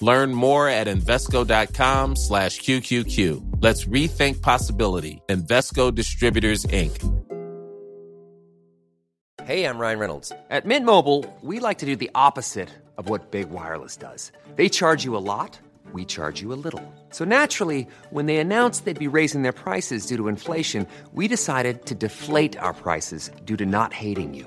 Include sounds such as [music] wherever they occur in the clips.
Learn more at Invesco.com slash QQQ. Let's rethink possibility. Invesco Distributors, Inc. Hey, I'm Ryan Reynolds. At Mint Mobile, we like to do the opposite of what Big Wireless does. They charge you a lot, we charge you a little. So naturally, when they announced they'd be raising their prices due to inflation, we decided to deflate our prices due to not hating you.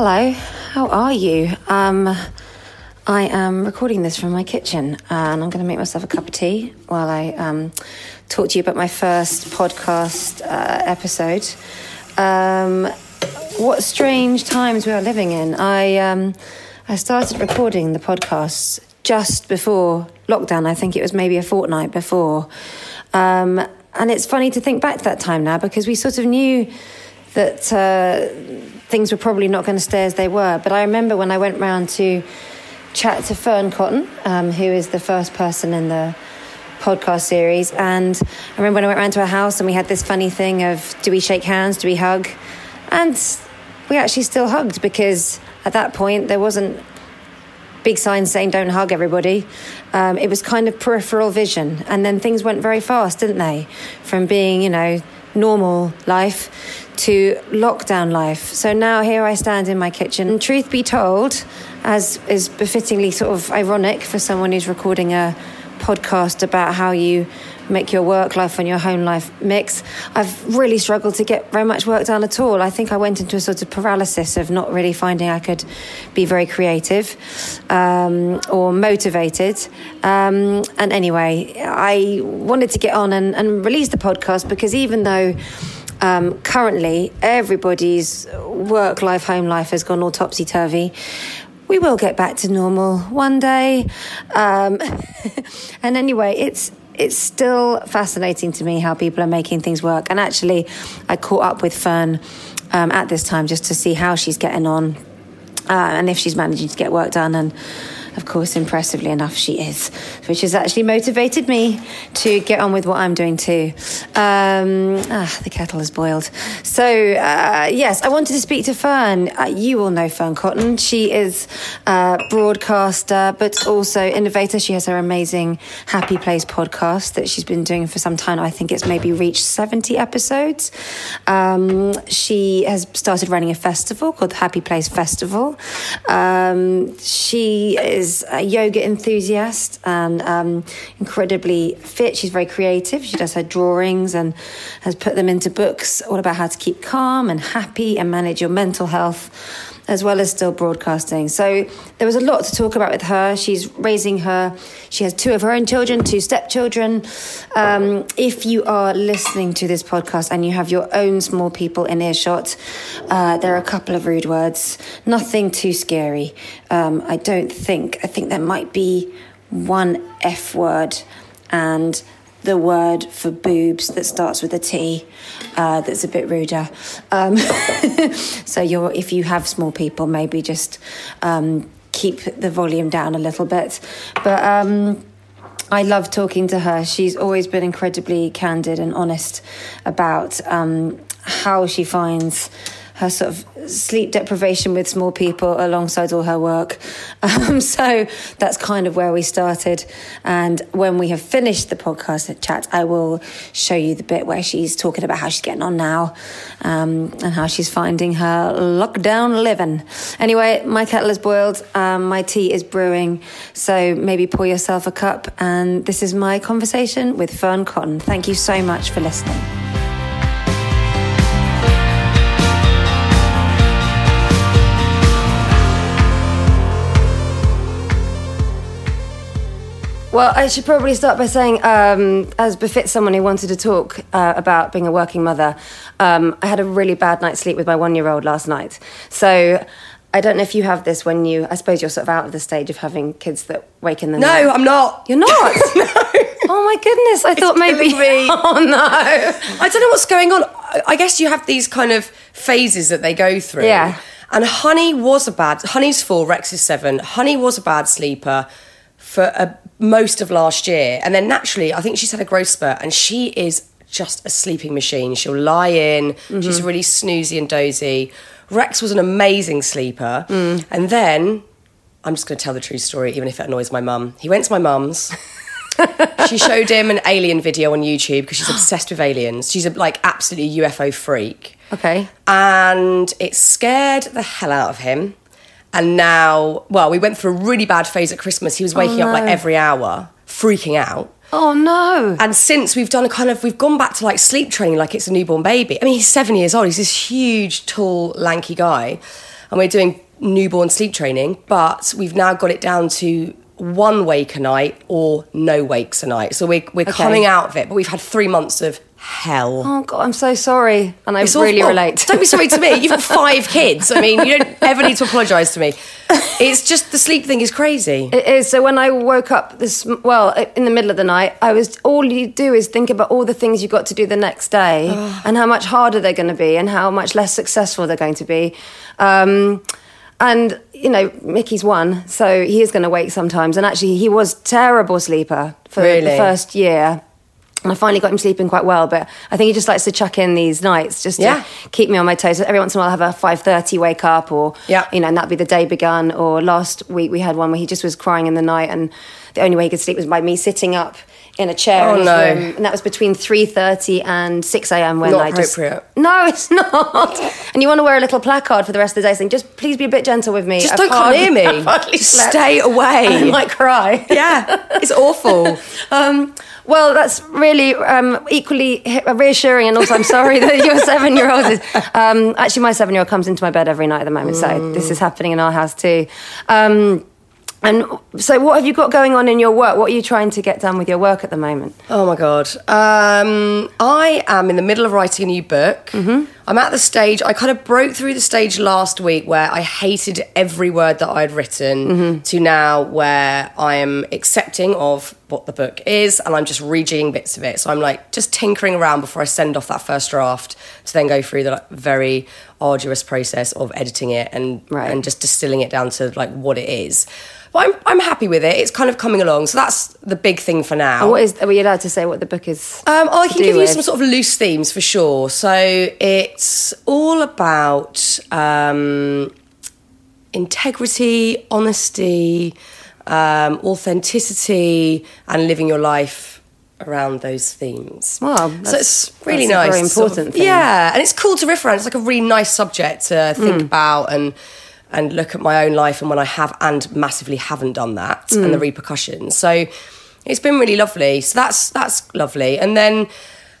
Hello, how are you? Um, I am recording this from my kitchen and I'm going to make myself a cup of tea while I um, talk to you about my first podcast uh, episode. Um, what strange times we are living in. I, um, I started recording the podcasts just before lockdown. I think it was maybe a fortnight before. Um, and it's funny to think back to that time now because we sort of knew that. Uh, things were probably not going to stay as they were. But I remember when I went round to chat to Fearne Cotton, um, who is the first person in the podcast series. And I remember when I went round to her house and we had this funny thing of do we shake hands, do we hug? And we actually still hugged because at that point there wasn't big signs saying don't hug everybody. Um, it was kind of peripheral vision. And then things went very fast, didn't they? From being, you know, normal life to lockdown life. So now here I stand in my kitchen. And truth be told, as is befittingly sort of ironic for someone who's recording a podcast about how you make your work life and your home life mix. I've really struggled to get very much work done at all. I think I went into a sort of paralysis of not really finding I could be very creative um, or motivated. Um, and anyway, I wanted to get on and, and release the podcast because even though um, currently, everybody's work life, home life has gone all topsy turvy. We will get back to normal one day. Um, [laughs] and anyway, it's it's still fascinating to me how people are making things work. And actually, I caught up with Fearne um, at this time just to see how she's getting on uh, and if she's managing to get work done. And of course, impressively enough, she is, which has actually motivated me to get on with what I'm doing too. Um, ah, the kettle is boiled. So, uh, yes, I wanted to speak to Fearne. Uh, you all know Fearne Cotton. She is a broadcaster, but also innovator. She has her amazing Happy Place podcast that she's been doing for some time. I think it's maybe reached 70 episodes. Um, she has started running a festival called the Happy Place Festival. Um, she is is a yoga enthusiast and um, incredibly fit. She's very creative. She does her drawings and has put them into books all about how to keep calm and happy and manage your mental health. As well as still broadcasting. So there was a lot to talk about with her. She's raising her, she has two of her own children, two stepchildren. Um, if you are listening to this podcast and you have your own small people in earshot, uh, there are a couple of rude words, nothing too scary. Um, I don't think, I think there might be one F word and the word for boobs that starts with a T uh, that's a bit ruder. Um, [laughs] so you're, if you have small people, maybe just um, keep the volume down a little bit. But um, I love talking to her. She's always been incredibly candid and honest about um, how she finds her sort of sleep deprivation with small people alongside all her work. [laughs] Um, so that's kind of where we started. And when we have finished the podcast chat, I will show you the bit where she's talking about how she's getting on now um, and how she's finding her lockdown living. Anyway, my kettle is boiled, um, my tea is brewing. So maybe pour yourself a cup. And this is my conversation with Fearne Cotton. Thank you so much for listening. Well, I should probably start by saying, um, as befits someone who wanted to talk uh, about being a working mother, um, I had a really bad night's sleep with my one year old last night. So I don't know if you have this when you, I suppose you're sort of out of the stage of having kids that wake in the No, night. No, I'm not. You're not? [laughs] no. Oh my goodness, I thought maybe. me. [laughs] Oh no. I don't know what's going on. I- I guess you have these kind of phases that they go through. Yeah. And Honey was a bad. Honey's four. Rex is seven. Honey was a bad sleeper for a, most of last year, and then naturally, I think she's had a growth spurt, and she is just a sleeping machine. She'll lie in. Mm-hmm. She's really snoozy and dozy. Rex was an amazing sleeper, Mm. and then I'm just going to tell the true story, even if it annoys my mum. He went to my mum's. [laughs] she showed him an alien video on YouTube because she's obsessed with aliens. She's a like absolutely UFO freak. Okay. And it scared the hell out of him. And now, well, we went through a really bad phase at Christmas. He was oh, waking up like every hour, freaking out. Oh no. And since we've done a kind of, we've gone back to like sleep training like it's a newborn baby. I mean, he's seven years old. He's this huge, tall, lanky guy. And we're doing newborn sleep training, but we've now got it down to one wake a night or no wakes a night. So we're, we're coming out of it, but we've had three months of hell. Oh god, I'm so sorry, and I It's really awful. relate. Don't be sorry to me. You've got five kids. I mean, you don't ever need to apologise to me. It's just the sleep thing is crazy. It is. So when I woke up this, well, in the middle of the night, I was, all you do is think about all the things you've got to do the next day and how much harder they're going to be and how much less successful they're going to be. Um, and, you know, Mickey's one, so he is going to wake sometimes. And actually, he was terrible sleeper for the first year. And I finally got him sleeping quite well, but I think he just likes to chuck in these nights just to Yeah. keep me on my toes. Every once in a while, I have a five thirty wake up, or Yeah. you know, and that'd be the day begun. Or last week we had one where he just was crying in the night, and the only way he could sleep was by me sitting up in a chair Oh, in his no. room, and that was between three thirty and six a.m. when Not I just appropriate. no, it's not. [laughs] And you want to wear a little placard for the rest of the day saying, "Just please be a bit gentle with me. Just I've don't come near me. [laughs] Just stay away. [laughs] I might cry. Yeah, it's awful. Um, well, that's really um, equally reassuring, and also I'm sorry that your seven-year-old is. Um, actually, my seven-year-old comes into my bed every night at the moment, so this is happening in our house too. Um, and so, what have you got going on in your work? What are you trying to get done with your work at the moment? Oh my god. Um, I am in the middle of writing a new book. Mm-hmm. I'm at the stage. I kind of broke through the stage last week where I hated every word that I'd written to now where I am accepting of what the book is and I'm just rejigging bits of it. So I'm like just tinkering around before I send off that first draft to then go through the like, very arduous process of editing it and Right. and just distilling it down to like what it is. But I'm I'm happy with it. It's kind of coming along. So that's the big thing for now. What is? Are we allowed to say what the book is? Um, oh, I can give you some sort of loose themes for sure. So it's all about um, integrity, honesty, um, authenticity, and living your life around those themes. Wow, so it's really nice. very to sort of- important thing. Yeah, and it's cool to riff around. It's like a really nice subject to think about and and look at my own life and when I have and massively haven't done that and Hmm. the repercussions. So it's been really lovely. So that's that's lovely. And then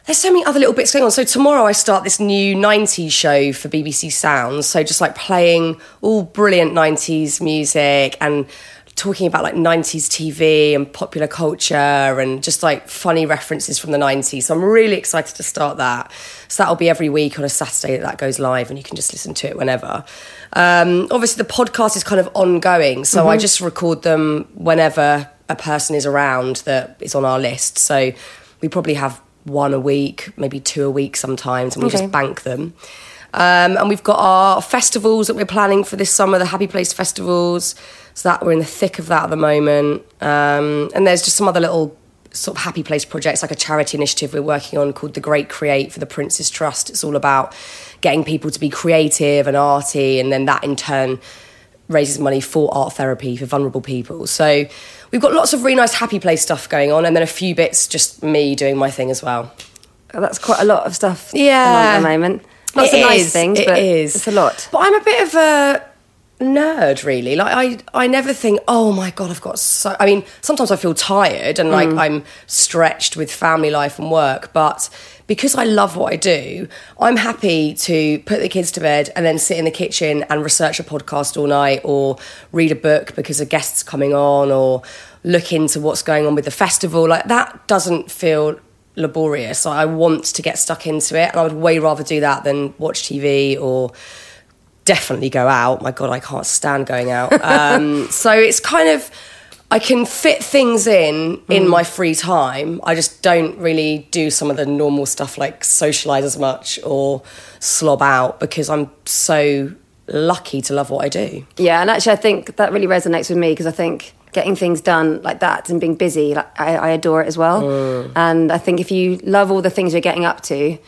there's so many other little bits going on. So tomorrow I start this new 90s show for BBC Sounds. So just like playing all brilliant 90s music and talking about like 90s TV and popular culture and just like funny references from the 90s. So I'm really excited to start that. So that'll be every week on a Saturday that that goes live and you can just listen to it whenever. Um, obviously, the podcast is kind of ongoing. So I just record them whenever a person is around that is on our list. So we probably have one a week, maybe two a week sometimes, and we Okay. just bank them. Um, and we've got our festivals that we're planning for this summer, the Happy Place festivals. So that we're in the thick of that at the moment. Um, and there's just some other little sort of happy place projects, like a charity initiative we're working on called the Great Create for the Prince's Trust. It's all about getting people to be creative and arty, and then that in turn raises money for art therapy for vulnerable people. So we've got lots of really nice happy place stuff going on, and then a few bits just me doing my thing as well. That's quite a lot of stuff Yeah. at the moment. Lots It of nice is, things, it but is. it's a lot. But I'm a bit of a nerd, really. Like I, I never think, oh my god, I've got so. I mean, sometimes I feel tired and Mm. like I'm stretched with family life and work, but. Because I love what I do, I'm happy to put the kids to bed and then sit in the kitchen and research a podcast all night or read a book because a guest's coming on or look into what's going on with the festival. Like that doesn't feel laborious. I want to get stuck into it, and I would way rather do that than watch TV or definitely go out. My God, I can't stand going out. Um, [laughs] so it's kind of. I can fit things in in my free time. I just don't really do some of the normal stuff like socialize as much or slob out because I'm so lucky to love what I do. Yeah, and actually, I think that really resonates with me because I think getting things done like that and being busy, like I, I adore it as well. Mm. And I think if you love all the things you're getting up to,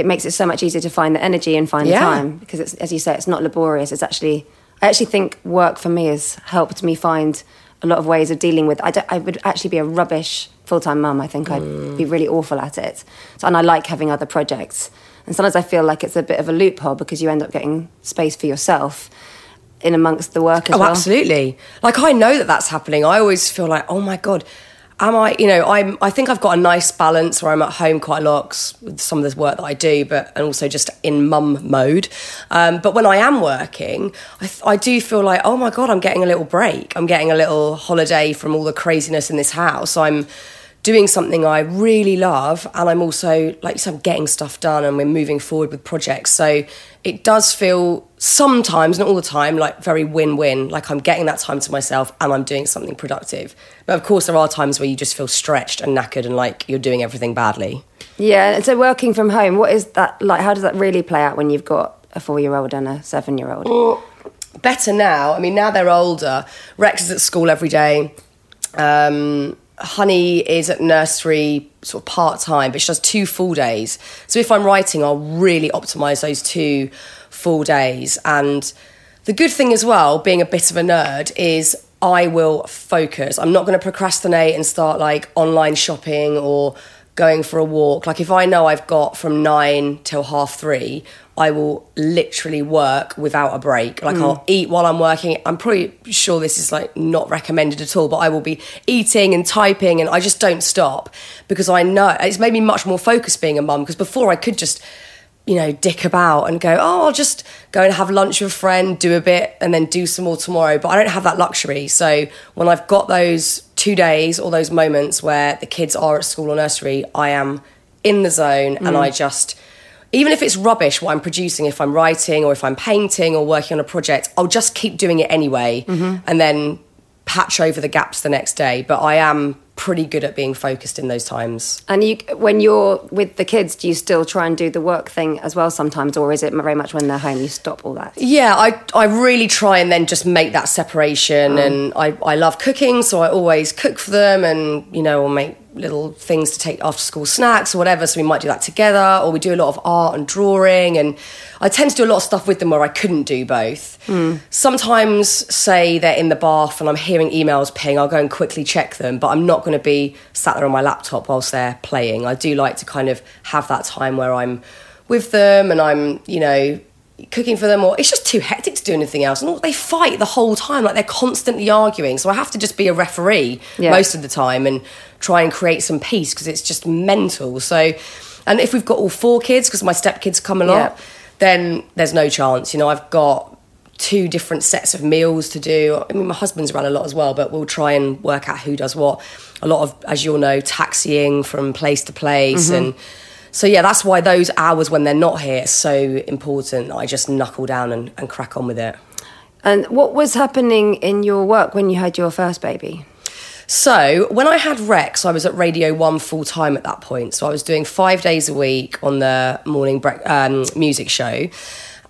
it makes it so much easier to find the energy and find Yeah. the time because it's, as you say, it's not laborious. It's actually, I actually think work for me has helped me find a lot of ways of dealing with. I, don't- I would actually be a rubbish full time mum. I think I'd mm. be really awful at it. So, and I like having other projects. And sometimes I feel like it's a bit of a loophole because you end up getting space for yourself in amongst the work as Oh, well. absolutely. Like I know that that's happening. I always feel like, oh my god, am I? You know, I'm. I think I've got a nice balance where I'm at home quite a lot with some of the work that I do, but and also just in mum mode. Um, but when I am working, I, th- I do feel like, oh my god, I'm getting a little break. I'm getting a little holiday from all the craziness in this house. I'm doing something I really love, and I'm also like you said, I'm getting stuff done, and we're moving forward with projects. So it does feel sometimes, not all the time, like very win-win. Like I'm getting that time to myself, and I'm doing something productive. But of course, there are times where you just feel stretched and knackered, and like you're doing everything badly. Yeah, and so working from home, what is that like? How does that really play out when you've got a four year old and a seven year old? better now. I mean, now they're older. Rex is at school every day. Um, Honey is at nursery sort of part time, but she does two full days. So if I'm writing, I'll really optimize those two full days. And the good thing as well, being a bit of a nerd, is I will focus. I'm not going to procrastinate and start like online shopping or going for a walk. Like if I know I've got from nine till half three, I will literally work without a break. Like I'll mm. eat while I'm working. I'm pretty sure this is like not recommended at all, but I will be eating and typing and I just don't stop because I know it's made me much more focused being a mum because before I could just you know, dick about and go, oh, I'll just go and have lunch with a friend, do a bit, and then do some more tomorrow. But I don't have that luxury. So when I've got those two days or those moments where the kids are at school or nursery, I am in the zone and mm. I just, even if it's rubbish what I'm producing, if I'm writing or if I'm painting or working on a project, I'll just keep doing it anyway mm-hmm. and then patch over the gaps the next day. But I am pretty good at being focused in those times. And you, when you're with the kids, do you still try and do the work thing as well sometimes, or is it very much when they're home you stop all that? Yeah, I I really try and then just make that separation. Mm. And I, I love cooking, so I always cook for them, and you know, we'll make little things to take after school snacks or whatever. So we might do that together, or we do a lot of art and drawing. And I tend to do a lot of stuff with them where I couldn't do both. Mm. Sometimes, say they're in the bath and I'm hearing emails ping, I'll go and quickly check them, but I'm not going to be sat there on my laptop whilst they're playing. I do like to kind of have that time where I'm with them and I'm, you know, cooking for them or it's just too hectic to do anything else and they fight the whole time like they're constantly arguing so i have to just be a referee Yeah. most of the time and try and create some peace because it's just mental so And if we've got all four kids, because my stepkids come a lot, Yeah. then there's no chance. You know, I've got two different sets of meals to do. I mean, my husband's around a lot as well, but we'll try and work out who does what. A lot of, as you'll know, taxiing from place to place. And so, yeah, that's why those hours when they're not here are so important. I just knuckle down and, and crack on with it. And what was happening in your work when you had your first baby? So when I had Rex, I was at Radio One full time at that point. So I was doing five days a week on the morning brec- um, music show,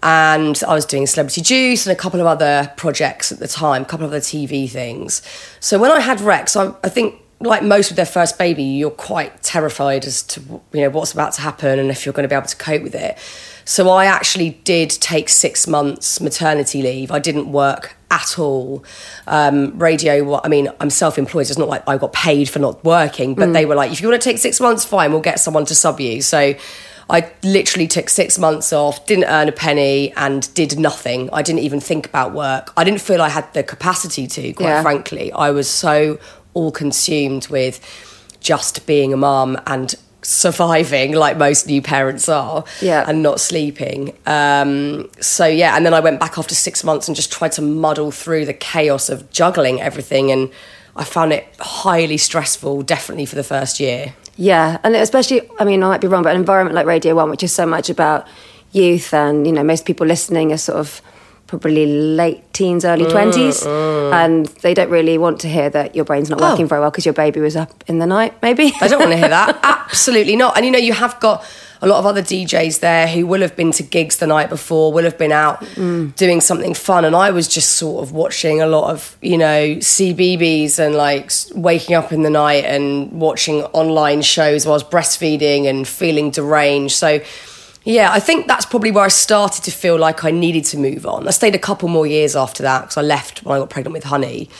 and I was doing Celebrity Juice and a couple of other projects at the time, a couple of other TV things. So when I had Rex, I, I think. Like most with their first baby, you're quite terrified as to you know what's about to happen and if you're going to be able to cope with it. So I actually did take six months maternity leave. I didn't work at all. Um, radio, I mean, I'm self employed. So it's not like I got paid for not working, but they were like, if you want to take six months, fine, we'll get someone to sub you. So I literally took six months off, didn't earn a penny, and did nothing. I didn't even think about work. I didn't feel I had the capacity to, quite Yeah. frankly. I was so all consumed with just being a mum and surviving like most new parents are Yeah. and not sleeping um, so yeah and then i went back after six months and just tried to muddle through the chaos of juggling everything and i found it highly stressful definitely for the first year Yeah, and especially, I mean, I might be wrong, but an environment like Radio One, which is so much about youth, and you know, most people listening are sort of probably late teens, early mm, twenties, mm. and they don't really want to hear that your brain's not oh. working Oh. very well because your baby was up in the night, maybe. I don't want to hear that. [laughs] Absolutely not. And you know, you have got a lot of other DJs there who will have been to gigs the night before, will have been out doing something fun. And I was just sort of watching a lot of, you know, CBeebies and like waking up in the night and watching online shows while I was breastfeeding and feeling deranged. So, yeah, I think that's probably where I started to feel like I needed to move on. I stayed a couple more years after that because I left when I got pregnant with Honey.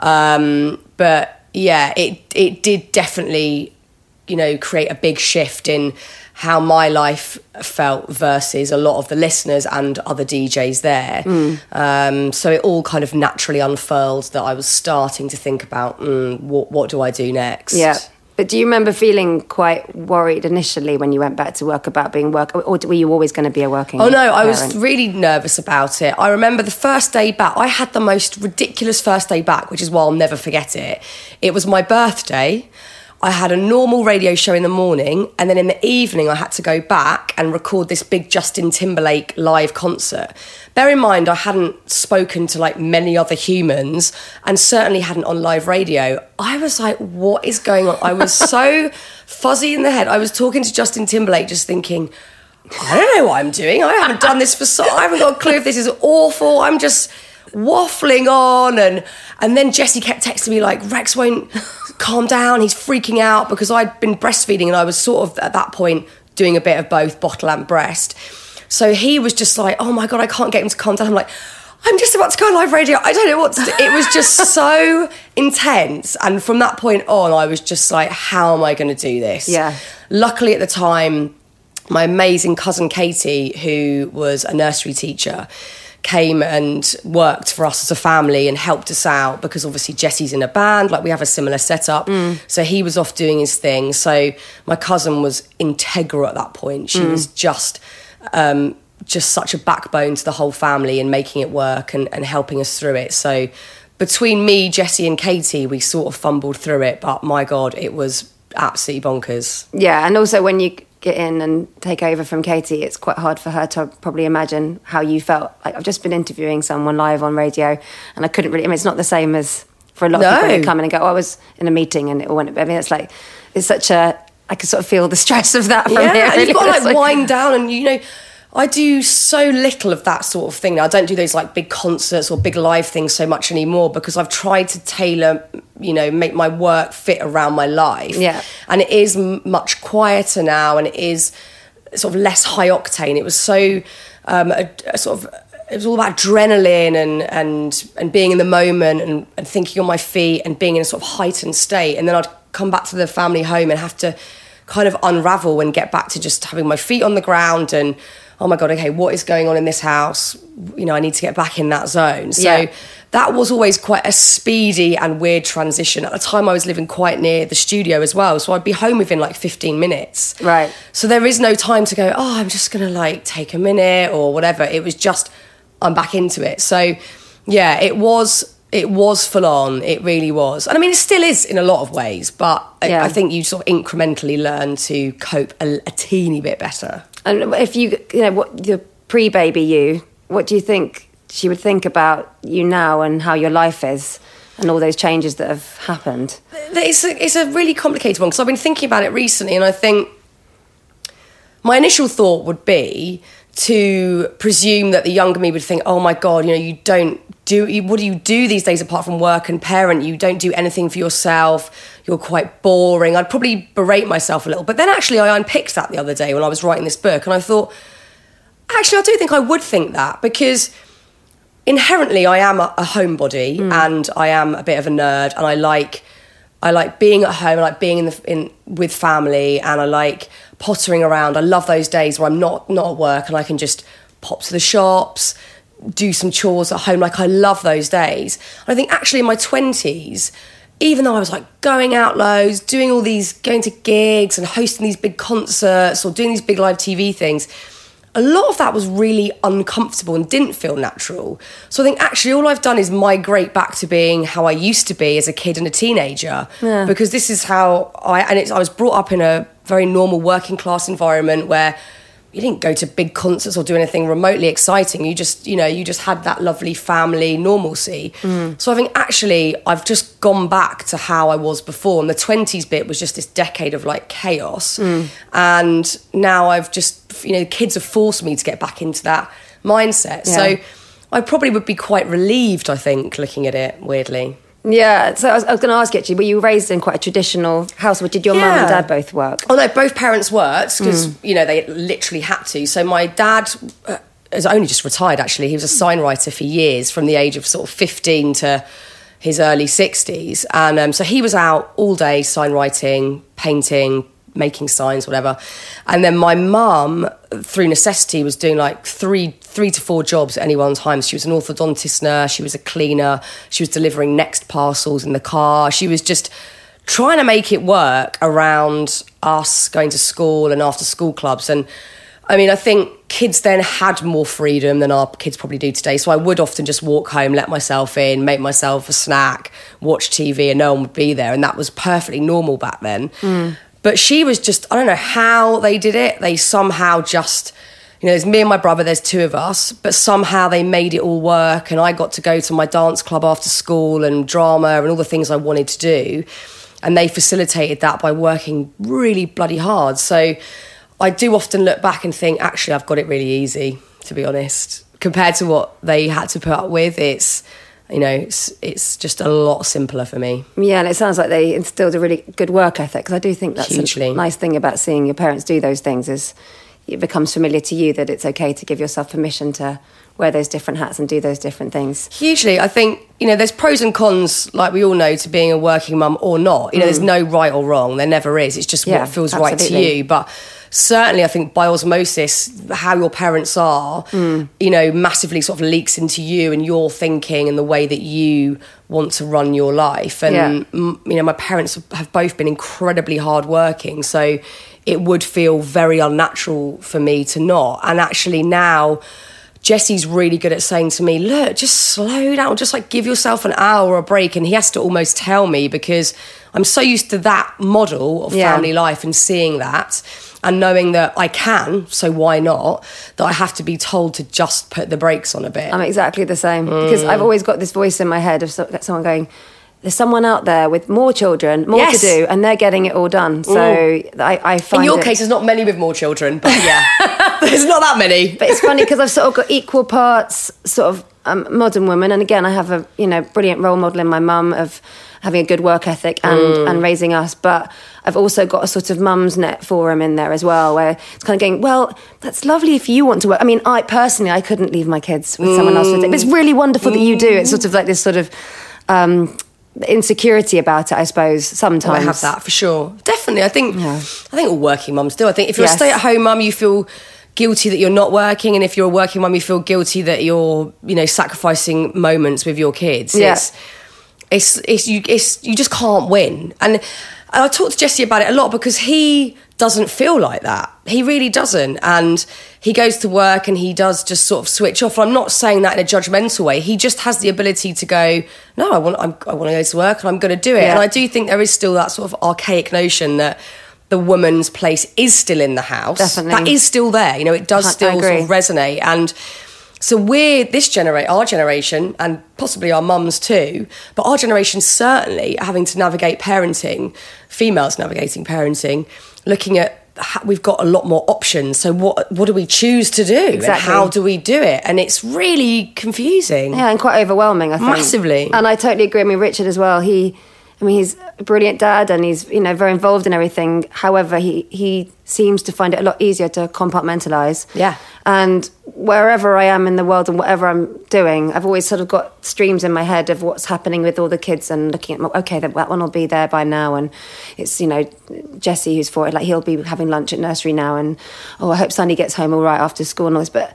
Um, but yeah, it it did definitely, you know, create a big shift in how my life felt versus a lot of the listeners and other DJs there. Um, so it all kind of naturally unfurled that I was starting to think about mm, what what do I do next? yeah. But do you remember feeling quite worried initially when you went back to work about being work, or were you always going to be a working? Oh no, I was really nervous about it. I remember the first day back, I had the most ridiculous first day back, which is why I'll never forget it. It was my birthday. I had a normal radio show in the morning, and then in the evening, I had to go back and record this big Justin Timberlake live concert. Bear in mind, I hadn't spoken to like many other humans, and certainly hadn't on live radio. I was like, what is going on? I was [laughs] so fuzzy in the head. I was talking to Justin Timberlake, just thinking, I don't know what I'm doing. I haven't done this for so. I haven't got a clue if this is awful. I'm just waffling on, and and then Jesse kept texting me like Rex won't calm down. He's freaking out because I'd been breastfeeding, and I was sort of at that point doing a bit of both bottle and breast. So he was just like, "Oh my god, I can't get him to calm down." I'm like. I'm just about to go on live radio. I don't know what to do. It was just [laughs] so intense. And from that point on, I was just like, how am I going to do this? Yeah. Luckily at the time, my amazing cousin Katie, who was a nursery teacher, came and worked for us as a family and helped us out because obviously Jesse's in a band, like we have a similar setup. So he was off doing his thing. So my cousin was integral at that point. She was just um, just such a backbone to the whole family and making it work and, and helping us through it. So between me, Jesse, and Katie, we sort of fumbled through it. But my God, it was absolutely bonkers. Yeah, and also when you get in and take over from Katie, it's quite hard for her to probably imagine how you felt. Like I've just been interviewing someone live on radio, and I couldn't really. I mean, it's not the same as for a lot of people who come in and go, "Oh, I was in a meeting and it all went." I mean, it's like it's such a. I can sort of feel the [laughs] stress of that from yeah, here. really. you've got to like like- wind down, and you know, I do so little of that sort of thing now. I don't do those like big concerts or big live things so much anymore because I've tried to tailor, you know, make my work fit around my life. Yeah. and it is m- much quieter now, and it is sort of less high octane. It was so um, a, a sort of. It was all about adrenaline and and and being in the moment and, and thinking on my feet and being in a sort of heightened state. And then I'd come back to the family home and have to kind of unravel and get back to just having my feet on the ground and oh my god, okay, what is going on in this house? You know, I need to get back in that zone. So Yeah. that was always quite a speedy and weird transition. At the time, I was living quite near the studio as well, so I'd be home within like 15 minutes. Right. So there is no time to go, oh, I'm just gonna like take a minute or whatever. It was just, I'm back into it. So yeah, it was. It was full on. It really was, and I mean, it still is in a lot of ways. But I, I think you sort of incrementally learn to cope a, a teeny bit better. And if you, you know, what the pre-baby you, what do you think she would think about you now and how your life is and all those changes that have happened? It's a, it's a really complicated one because I've been thinking about it recently, and I think my initial thought would be to presume that the younger me would think, "Oh my god, you know, you don't do you, what do you do these days apart from work and parent? You don't do anything for yourself. You're quite boring." I'd probably berate myself a little, but then actually, I unpicked that the other day when I was writing this book, and I thought, actually, I do think I would think that because inherently I am a, a homebody hmm. and I am a bit of a nerd and I like I like being at home, I like being in the in with family and I like pottering around. I love those days where I'm not not at work and I can just pop to the shops, do some chores at home. Like I love those days. And I think actually in my 20s even though I was like going out loads, doing all these, going to gigs and hosting these big concerts or doing these big live TV things, a lot of that was really uncomfortable and didn't feel natural. So I think actually all I've done is migrate back to being how I used to be as a kid and a teenager. Because this is how I and it's I was brought up in a very normal working class environment where you didn't go to big concerts or do anything remotely exciting. You just, you know, you just had that lovely family normalcy. Mm. So I think actually I've just gone back to how I was before. And the 20s bit was just this decade of like chaos. Mm. And now I've just, you know, kids have forced me to get back into that mindset. Yeah. So I probably would be quite relieved, I think, looking at it weirdly. Yeah, so I was, I was going to ask you actually, were you raised in quite a traditional household? Did your mum and dad both work? Oh no, both parents worked because you know they literally had to. So my dad uh, has only just retired. Actually, he was a sign writer for years, from the age of sort of fifteen to his early sixties, and um, so he was out all day sign writing, painting, making signs, whatever. And then my mum, through necessity, was doing like three three to four jobs at any one time. She was an orthodontist nurse, she was a cleaner, she was delivering next parcels in the car. She was just trying to make it work around us going to school and after school clubs. And I mean, I think kids then had more freedom than our kids probably do today. So I would often just walk home, let myself in, make myself a snack, watch TV, and no one would be there. And that was perfectly normal back then. Mm. But she was just, I don't know how they did it. They somehow just, you know, there's me and my brother, there's two of us, but somehow they made it all work. And I got to go to my dance club after school and drama and all the things I wanted to do. And they facilitated that by working really bloody hard. So I do often look back and think, actually, I've got it really easy, to be honest. Compared to what they had to put up with, it's, you know, it's, it's just a lot simpler for me. Yeah, and it sounds like they instilled a really good work ethic because I do think that's Hugely. a nice thing about seeing your parents do those things is it becomes familiar to you that it's okay to give yourself permission to wear those different hats and do those different things. Hugely. I think, you know, there's pros and cons, like we all know, to being a working mum or not. You know, there's no right or wrong. There never is. It's just Mm. Yeah, what feels right to you. But certainly, I think by osmosis, how your parents are, Mm. you know, massively sort of leaks into you and your thinking and the way that you want to run your life. And, Yeah. m- you know, my parents have both been incredibly hardworking. So it would feel very unnatural for me to not. And actually, now, Jesse's really good at saying to me, look, just slow down, just like give yourself an hour or a break. And he has to almost tell me because I'm so used to that model of Yeah. family life and seeing that and knowing that I can, so why not, that I have to be told to just put the brakes on a bit. I'm exactly the same because Mm. I've always got this voice in my head of someone going, "There's someone out there with more children, more Yes. to do, and they're getting it all done." So I, I find In your it- case, there's not many with more children, but [laughs] yeah, there's not that many. but it's funny because I've sort of got equal parts sort of um, modern woman, and again, I have a you know brilliant role model in my mum of having a good work ethic and Mm. and raising us, but I've also got a sort of Mumsnet forum in there as well, where it's kind of going, well, that's lovely if you want to work. I mean, I personally, I couldn't leave my kids with someone else. But it's really wonderful that you do. It's sort of like this sort of. Um, insecurity about it i suppose sometimes I have that for sure. Definitely. I think Yeah. I think all working mums do. I think if you're Yes. a stay at home mum, you feel guilty that you're not working, and if you're a working mum, you feel guilty that you're, you know, sacrificing moments with your kids. Yeah. It's, it's, it's, you, it's, you just can't win. And I talked to Jesse about it a lot because he doesn't feel like that. He really doesn't. And he goes to work and he does just sort of switch off. I'm not saying that in a judgmental way. He just has the ability to go, no, I want, I'm, I want to go to work and I'm going to do it. Yeah. And I do think there is still that sort of archaic notion that the woman's place is still in the house. Definitely. That is still there. You know, it does still sort of resonate. And so we're this generation, our generation, and possibly our mums too, but our generation certainly having to navigate parenting, females navigating parenting, looking at how, we've got a lot more options. So what what do we choose to do? And Exactly. how do we do it? And it's really confusing. Yeah, and quite overwhelming, I think. Massively. And I totally agree. I mean, Richard as well. He, I mean, he's a brilliant dad and he's, you know, very involved in everything. However, he, he seems to find it a lot easier to compartmentalize. Yeah. And wherever I am in the world and whatever I'm doing, I've always sort of got streams in my head of what's happening with all the kids and looking at, okay, that, that one will be there by now. And it's, you know, Jesse who's for it, like he'll be having lunch at nursery now. And, oh, I hope Sonny gets home all right after school and all this. But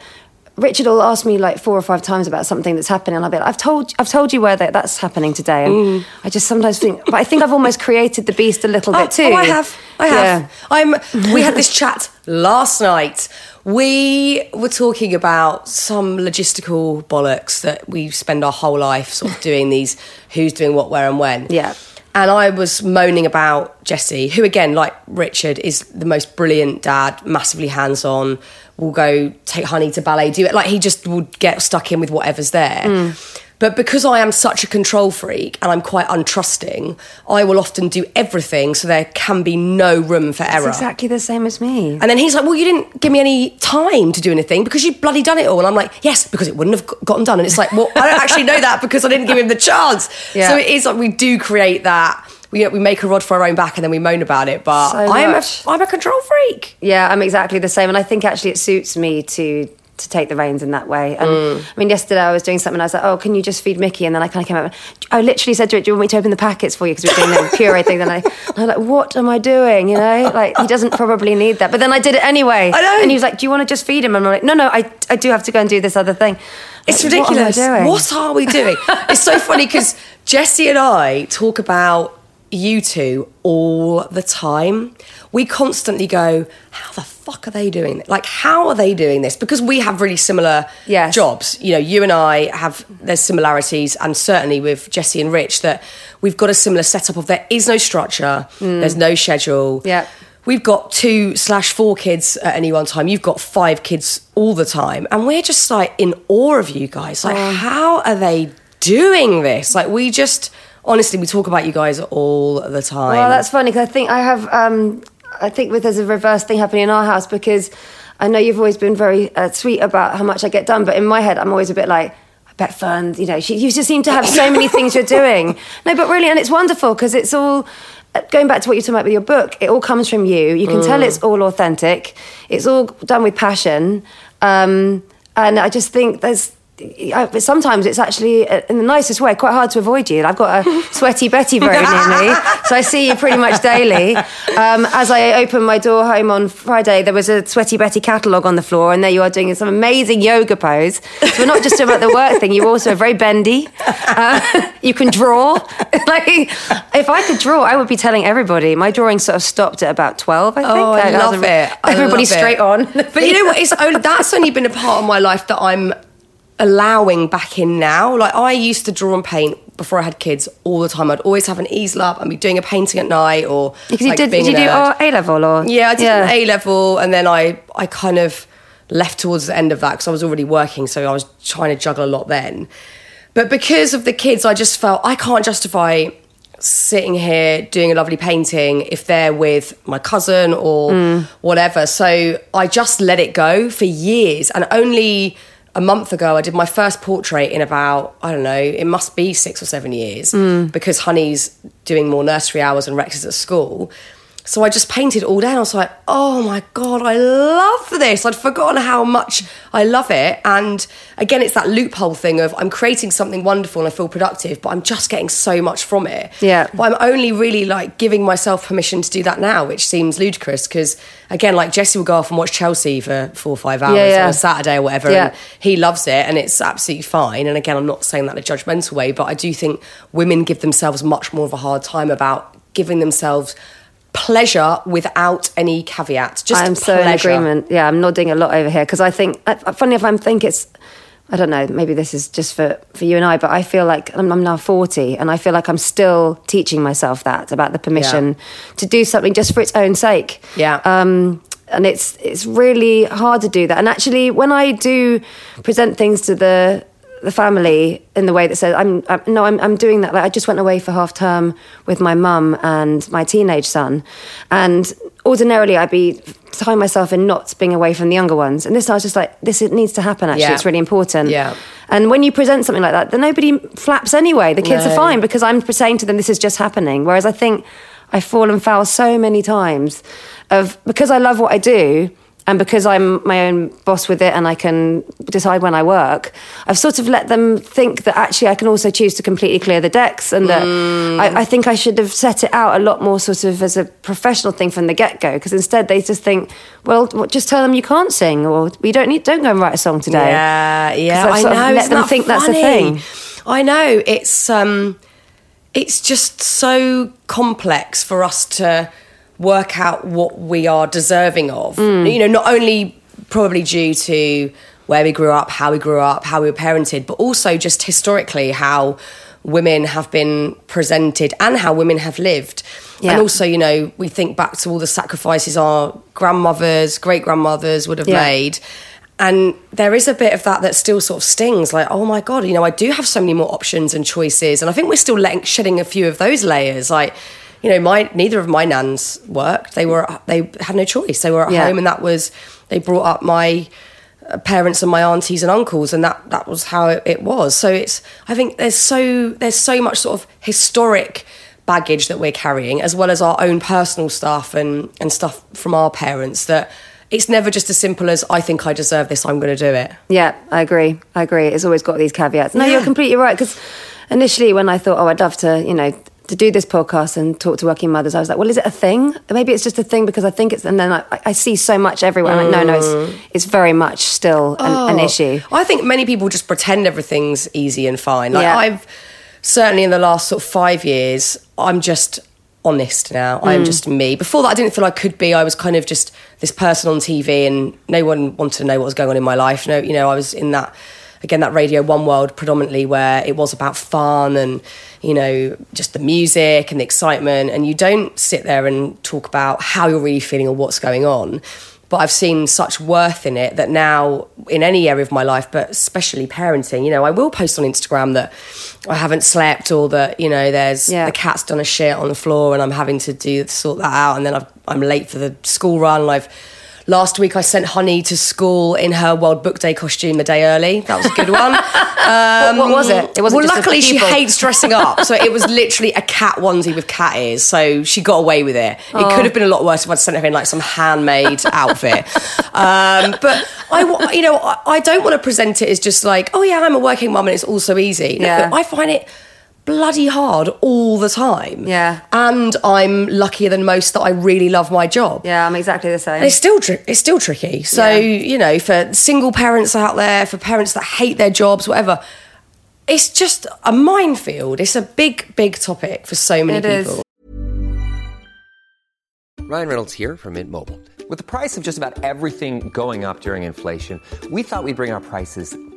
Richard will ask me like four or five times about something that's happening, and I'll be like, "I've told, I've told you where that, that's happening today." And mm. I just sometimes think, but I think I've almost created the beast a little [laughs] Oh, bit too. oh, I have. I have. Yeah. I'm. We had this [laughs] chat last night. We were talking about some logistical bollocks that we spend our whole life sort of [laughs] doing these who's doing what, where, and when. Yeah. And I was moaning about Jesse, who again, like Richard, is the most brilliant dad, massively hands on, will go take honey to ballet, do it. Like he just will get stuck in with whatever's there. Hmm. But because I am such a control freak and I'm quite untrusting, I will often do everything so there can be no room for It's error. exactly the same as me. And then he's like, "Well, you didn't give me any time to do anything because you bloody done it all." And I'm like, "Yes, because it wouldn't have gotten done." And it's like, "Well, I don't actually know that because I didn't give him the chance." [laughs] Yeah. So it is like we do create that. We we make a rod for our own back and then we moan about it. But So I am a. I'm a control freak. Yeah, I'm exactly the same, and I think actually it suits me to to take the reins in that way. And Mm. I mean, yesterday I was doing something. And I was like, "Oh, can you just feed Mickey?" And then I kind of came up. I literally said to it, "Do you want me to open the packets for you?" Because we we're doing the puree thing. Then I, [laughs] and I was like, "What am I doing?" You know, like he doesn't probably need that. But then I did it anyway. I know. And he was like, "Do you want to just feed him?" And I'm like, "No, no, I I do have to go and do this other thing." It's Like, what ridiculous. doing? What are we doing? it's so funny because Jesse and I talk about you two all the time. We constantly go, how the fuck are they doing this? Like, how are they doing this? Because we have really similar Yes. jobs. You know, you and I have, there's similarities, and certainly with Jesse and Rich, that we've got a similar setup of there is no structure, hmm. there's no schedule. Yeah. We've got two slash four kids at any one time. You've got five kids all the time. And we're just like in awe of you guys. Like, Oh. how are they doing this? Like, we just, honestly, we talk about you guys all the time. Well, that's funny because I think I have. Um, I think there's a reverse thing happening in our house because I know you've always been very uh, sweet about how much I get done, but in my head I'm always a bit like. I bet Fearne, you know, she, you just seem to have so many things you're doing. [laughs] No, but really, and it's wonderful because it's all uh, going back to what you're talking about with your book. It all comes from you. You can tell it's all authentic. It's all done with passion, um, and I just think there's. I, but sometimes it's actually, uh, in the nicest way, quite hard to avoid you. I've got a [laughs] sweaty Betty very near me, so I see you pretty much daily. Um, as I opened my door home on Friday, there was a sweaty Betty catalogue on the floor, and there you are doing some amazing yoga pose. So we're not just about the work thing; you're also very bendy. Uh, [laughs] you can draw. [laughs] like, if I could draw, I would be telling everybody. My drawing sort of stopped at about twelve. I think. Oh, I was love a- it. I Everybody love it. straight on. But you know what? It's only, that's only been a part of my life that I'm allowing back in now. Like I used to draw and paint before I had kids all the time. I'd always have an easel up and be doing a painting at night or Because you like, did, being did you do. A level or Yeah, I did an A level, and then I I kind of left towards the end of that because I was already working, so I was trying to juggle a lot then. But because of the kids, I just felt I can't justify sitting here doing a lovely painting if they're with my cousin or Mm. whatever. So I just let it go for years, and only a month ago I did my first portrait in about I don't know it must be six or seven years Mm. because Honey's doing more nursery hours and Rex is at school. So I just painted all day and I was like, oh my God, I love this. I'd forgotten how much I love it. And again, it's that loophole thing of I'm creating something wonderful and I feel productive, but I'm just getting so much from it. Yeah. But I'm only really like giving myself permission to do that now, which seems ludicrous because, again, like Jesse will go off and watch Chelsea for four or five hours Yeah, yeah. on a Saturday or whatever. Yeah. And he loves it and it's absolutely fine. And again, I'm not saying that in a judgmental way, but I do think women give themselves much more of a hard time about giving themselves pleasure without any caveats. Just I'm so in agreement. Yeah, I'm nodding a lot over here because I think, funny if I think it's, I don't know, maybe this is just for, for you and I, but I feel like I'm, I'm now 40 and I feel like I'm still teaching myself that about the permission to do something just for its own sake. Yeah. Um, and it's it's really hard to do that. And actually, when I do present things to the the family in the way that says I'm, I'm no I'm, I'm doing that. Like I just went away for half term with my mum and my teenage son. And ordinarily I'd be tying myself in knots being away from the younger ones. And this I was just like this it needs to happen actually. Yeah. it's really important. Yeah. and when you present something like that then nobody flaps anyway. The kids No. are fine because I'm saying to them this is just happening. Whereas I think I've fallen foul so many times of because I love what I do and because I'm my own boss with it and I can decide when I work, I've sort of let them think that actually I can also choose to completely clear the decks and that I, I think I should have set it out a lot more sort of as a professional thing from the get go because instead they just think, well, what- just tell them you can't sing or we don't need, don't go and write a song today. Yeah, yeah, I've I sort of know. let them that think that's a funny? thing. I know. It's um, it's just so complex for us to work out what we are deserving of. Mm. You know, not only probably due to where we grew up, how we grew up, how we were parented, but also just historically how women have been presented and how women have lived. Yeah. And also, you know, we think back to all the sacrifices our grandmothers, great grandmothers would have Yeah. made. And there is a bit of that that still sort of stings, like, oh my god, you know, I do have so many more options and choices, and I think we're still letting shedding a few of those layers. Like, you know, my neither of my nans worked; they were they had no choice. They were at Yeah. home, and that was they brought up my uh, parents and my aunties and uncles, and that that was how it, it was. So it's I think there's so there's so much sort of historic baggage that we're carrying, as well as our own personal stuff and and stuff from our parents that. It's never just as simple as I think I deserve this. I'm going to do it. Yeah, I agree. I agree. It's always got these caveats. No, Yeah. you're completely right. Because initially, when I thought, oh, I'd love to, you know, to do this podcast and talk to working mothers, I was like, well, is it a thing? Maybe it's just a thing because I think it's. And then I, I see so much everywhere. I'm like, no, no, it's it's very much still an, an Oh, issue. I think many people just pretend everything's easy and fine. Like Yeah. I've certainly in the last sort of five years, I'm just honest now. Mm. I'm just me. Before that, I didn't feel I could be. I was kind of just this person on TV, and no one wanted to know what was going on in my life. No, you know, I was in that again that Radio One world predominantly where it was about fun and you know just the music and the excitement, and you don't sit there and talk about how you're really feeling or what's going on. But I've seen such worth in it that now in any area of my life, but especially parenting, you know, I will post on Instagram that I haven't slept or that, you know, there's Yeah. the cat's done a shit on the floor and I'm having to do sort that out. And then I've, I'm late for the school run and I've Last week, I sent Honey to school in her World Book Day costume a day early. That was a good one. [laughs] what, what was it? It wasn't well, luckily she hates dressing up, so it was [laughs] literally a cat onesie with cat ears. So she got away with it. It Oh. could have been a lot worse if I'd sent her in like some handmade outfit. Um, but I, you know, I, I don't want to present it as just like, oh yeah, I'm a working mum and it's all so easy. No, Yeah. I find it bloody hard all the time. Yeah. and I'm luckier than most that I really love my job. Yeah, I'm exactly the same. And it's still tri- it's still tricky. So Yeah. you know, for single parents out there, for parents that hate their jobs, whatever, it's just a minefield. It's a big, big topic for so many It is. people. Ryan Reynolds here from Mint Mobile. With the price of just about everything going up during inflation, we thought we'd bring our prices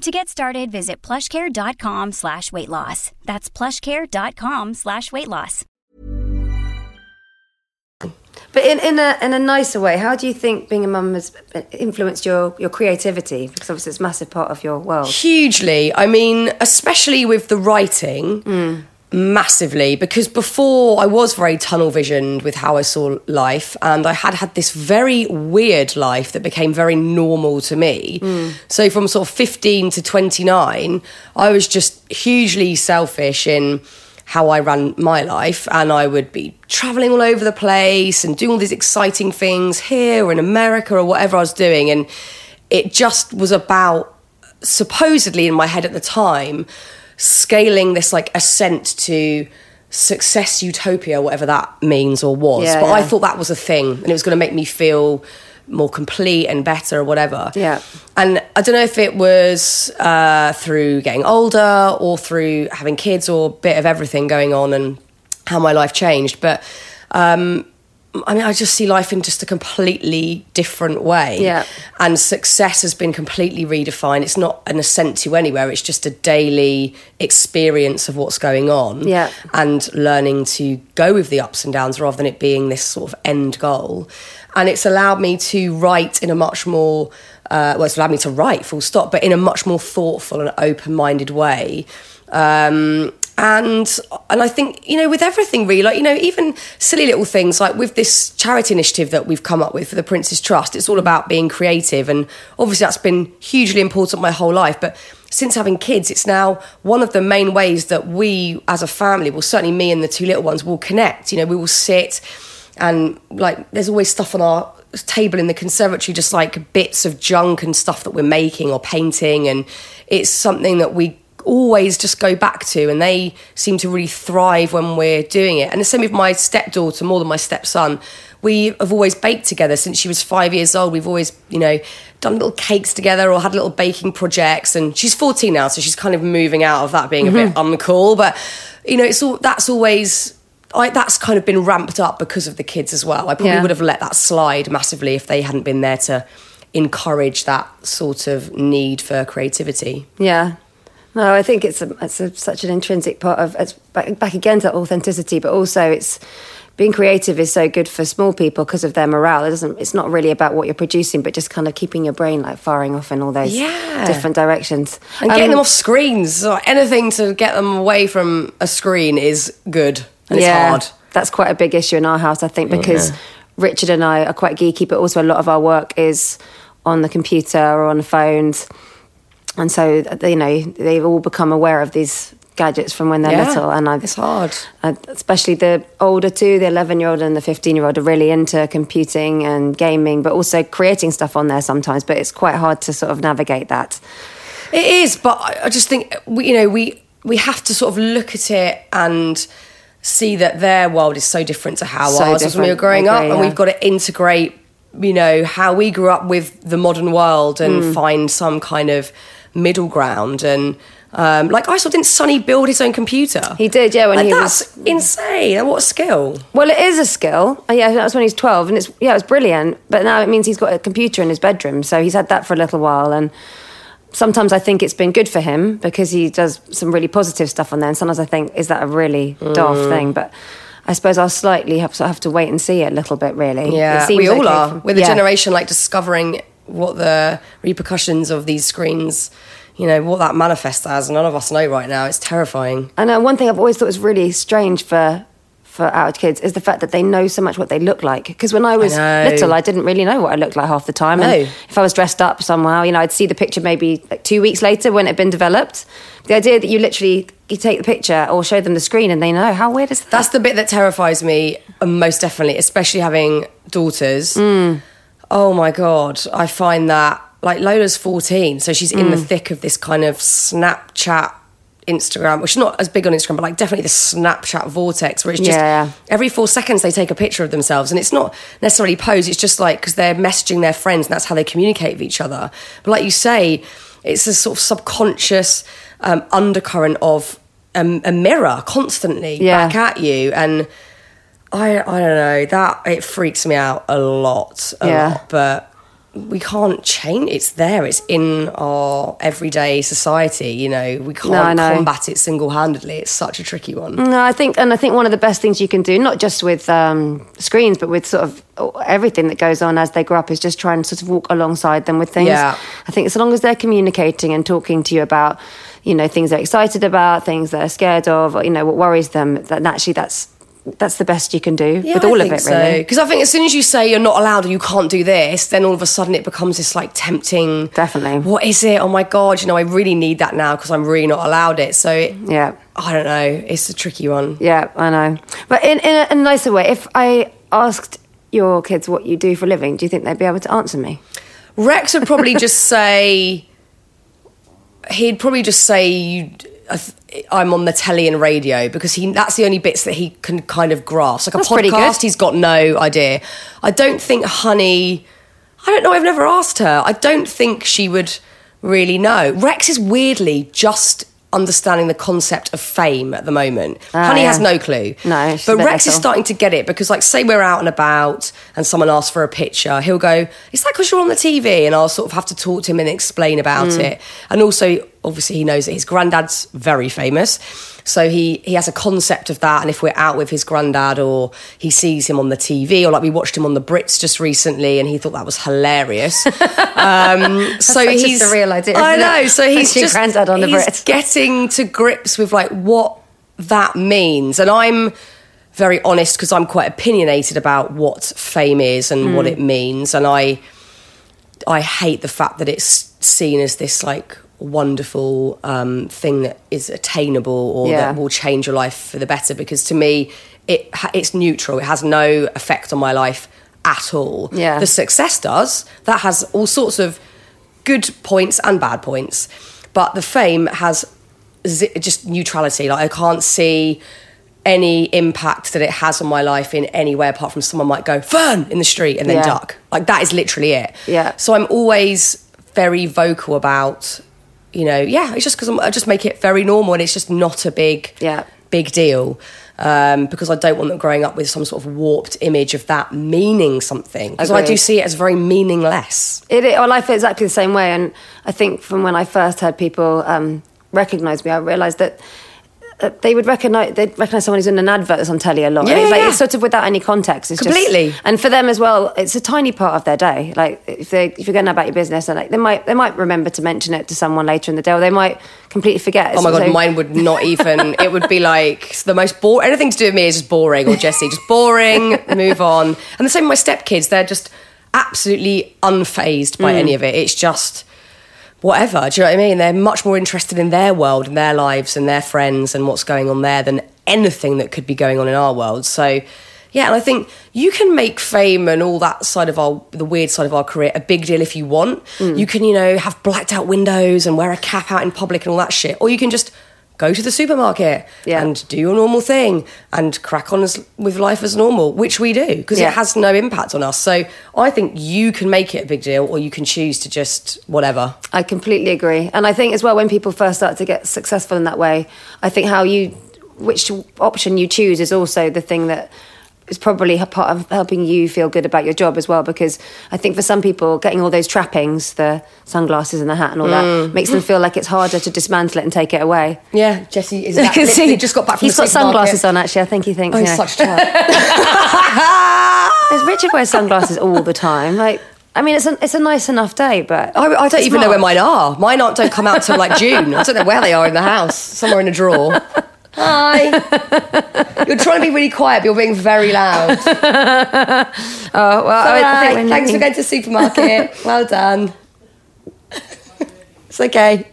To get started, visit plushcare.com slash weight loss. That's plushcare.com slash weight loss. But in, in a in a nicer way, how do you think being a mum has influenced your, your creativity? Because obviously it's a massive part of your world. Hugely. I mean, especially with the writing, hmm. Massively. Because before I was very tunnel visioned with how I saw life, and I had had this very weird life that became very normal to me. Mm. So from sort of 15 to 29, I was just hugely selfish in how I ran my life, and I would be traveling all over the place and doing all these exciting things here or in America or whatever I was doing. And it just was about supposedly in my head at the time scaling this like ascent to success utopia whatever that means or was. Yeah, but i thought that was a thing and it was going to make me feel more complete and better or whatever. Yeah. and i don't know if it was uh, through getting older or through having kids or a bit of everything going on and how my life changed but um, I mean, I just see life in just a completely different way. Yeah. And success has been completely redefined. It's not an ascent to anywhere, it's just a daily experience of what's going on. Yeah. And learning to go with the ups and downs rather than it being this sort of end goal. And it's allowed me to write in a much more, uh, well, it's allowed me to write full stop, but in a much more thoughtful and open minded way. Um, and and I think you know with everything really like you know even silly little things like with this charity initiative that we've come up with for the Prince's Trust it's all about being creative. And obviously that's been hugely important my whole life. But since having kids it's now one of the main ways that we as a family well certainly me and the two little ones will connect. You know we will sit and like there's always stuff on our table in the conservatory just like bits of junk and stuff that we're making or painting. And it's something that we always just go back to and they seem to really thrive when we're doing it and the same with my stepdaughter more than my stepson we have always baked together since she was five years old we've always you know done little cakes together or had little baking projects and she's 14 now so she's kind of moving out of that being a bit mm-hmm. uncool but you know it's all that's always I, that's kind of been ramped up because of the kids as well. I probably Yeah. would have let that slide massively if they hadn't been there to encourage that sort of need for creativity. Yeah. No, I think it's a, it's a, such an intrinsic part of it's back, back again to authenticity, but also it's being creative is so good for small people because of their morale. It doesn't. It's not really about what you're producing, but just kind of keeping your brain like firing off in all those Yeah. different directions And getting Um, them off screens, or anything to get them away from a screen is good. And it's hard. That's quite a big issue in our house, I think, because Richard and I are quite geeky, but also a lot of our work is on the computer or on the phones. And so, you know, they've all become aware of these gadgets from when they're Yeah, little. And I, it's hard. uh, especially the older two, the 11 year old and the 15 year old, are really into computing and gaming, but also creating stuff on there sometimes. But it's quite hard to sort of navigate that. It is, but I I just think we, you know, we we have to sort of look at it and see that their world is so different to how So ours was when we were growing I up, agree, and we've got to integrate, you know, how we grew up with the modern world and Mm. find some kind of middle ground. And um, like, I saw, didn't Sonny build his own computer? He did, yeah, when Like, he that's was- insane. And what a skill! Well, it is a skill. Uh, Yeah, that was when he's 12, and it's yeah, it's brilliant. But now it means he's got a computer in his bedroom, so he's had that for a little while. And sometimes I think it's been good for him because he does some really positive stuff on there. And sometimes I think, is that a really daft Mm. thing? But I suppose I'll slightly have to have to wait and see it a little bit. Really, Yeah, It seems we all okay are. from- With the yeah. generation like discovering what the repercussions of these screens, you know, what that manifests as. None of us know right now. It's terrifying. And uh, one thing I've always thought was really strange for for our kids is the fact that they know so much what they look like. Because when I was know. little, I didn't really know what I looked like half the time. No. And if I was dressed up somehow, you know, I'd see the picture maybe like two weeks later when it had been developed. The idea that you literally you take the picture or show them the screen and they know how weird is that? That's the bit that terrifies me uh, most definitely, especially having daughters. Mm. Oh my god, I find that like Lola's 14, so she's in the Mm. thick of this kind of Snapchat Instagram, which is not as big on Instagram, but like definitely the Snapchat vortex where it's just Yeah. every four seconds they take a picture of themselves. And it's not necessarily pose, it's just like because they're messaging their friends and that's how they communicate with each other. But like you say, it's a sort of subconscious um, undercurrent of um, a mirror constantly Yeah. back at you. And I, I don't know, that it freaks me out a lot, a Yeah. lot. But we can't change it's there it's in our everyday society you know we can't know. combat it single-handedly it's such a tricky one No, I think, and I think one of the best things you can do, not just with um, screens, but with sort of everything that goes on as they grow up, is just try and sort of walk alongside them with things. Yeah. I think as long as they're communicating and talking to you about, you know, things they're excited about, things they're scared of, or, you know, what worries them, that actually that's that's the best you can do with all of it, really. Because I think as soon as you say you're not allowed or you can't do this, then all of a sudden it becomes this like tempting. Definitely. What is it? Oh my god! You know, I really need that now because I'm really not allowed it. So it, Yeah. I don't know. It's a tricky one. Yeah, I know. But in, in, a, a nicer way, if I asked your kids what you do for a living, do you think they'd be able to answer me? Rex would probably just [laughs] say, he'd probably just say, you, I I'm on the telly and radio because he that's the only bits that he can kind of grasp. Like a That's podcast, he's got no idea. I don't think Honey, I don't know, I've never asked her. I don't think she would really know. Rex is weirdly just understanding the concept of fame at the moment. Honey yeah. has no clue. No, but Rex is starting to get it because, like, say we're out and about and someone asks for a picture, he'll go, "Is that because you're on the TV?" And I'll sort of have to talk to him and explain about Mm. it. And also, obviously, he knows that his granddad's very famous, so he he has a concept of that. And if we're out with his granddad or he sees him on the TV, or like we watched him on the Brits just recently, and he thought that was hilarious. [laughs] um, so such a he's surreal idea, I it? know. So he's [laughs] just Grandad on the he's Brits. getting to grips with like what that means and i'm very honest because i'm quite opinionated about what fame is and Hmm. what it means and i i hate the fact that it's seen as this like wonderful um, thing that is attainable or Yeah. that will change your life for the better because to me it it's neutral it has no effect on my life at all Yeah. the success does that has all sorts of good points and bad points but the fame has zi- just neutrality like i can't see any impact that it has on my life in any way apart from someone might go Fearne in the street and then Yeah. duck like that is literally it Yeah. so i'm always very vocal about you know yeah it's just because i just make it very normal and it's just not a big Yeah. big deal um, because I don't want them growing up with some sort of warped image of that meaning something. Because I do see it as very meaningless. It, it, well, I feel exactly the same way. And I think from when I first heard people um, recognise me, I realised that Uh, they would recognise they'd recognise someone who's in an advert that's on telly a lot. Yeah, it's like yeah. it's sort of without any context. It's just- Completely. and for them as well, it's a tiny part of their day. Like if they if you're going about your business, and like they might they might remember to mention it to someone later in the day, or they might completely forget. Oh my god, So- mine would not even. [laughs] it would be like the most boring. Anything to do with me is just boring. Or Jesse, just boring. move on. And the same with my stepkids. They're just absolutely unfazed by mm. any of it. It's just whatever. Do you know what I mean? They're much more interested in their world and their lives and their friends and what's going on there than anything that could be going on in our world. So. Yeah, and I think you can make fame and all that side of our, the weird side of our career, a big deal if you want. Hmm. You can, you know, have blacked out windows and wear a cap out in public and all that shit. Or you can just go to the supermarket Yeah. and do your normal thing and crack on as, with life as normal, which we do because Yeah. it has no impact on us. So I think you can make it a big deal or you can choose to just whatever. I completely agree. And I think as well, when people first start to get successful in that way, I think how you, which option you choose is also the thing that is probably a part of helping you feel good about your job as well. Because I think for some people, getting all those trappings, the sunglasses and the hat and all Mm. that, makes them feel like it's harder to dismantle it and take it away. Yeah, Jesse is that, [laughs] can see he just got back from He's got sunglasses on. Actually, I think he thinks. Oh, you know, such a Richard wears sunglasses all the time. Like, I mean, it's a it's a nice enough day, but I, I don't even know where mine are. Mine aren't, don't come out till like June. I don't know where they are in the house. Somewhere in a drawer. [laughs] Hi. [laughs] you're trying to be really quiet, but you're being very loud. [laughs] Oh well, All I think Thanks for going to the supermarket. [laughs] well done. it's okay.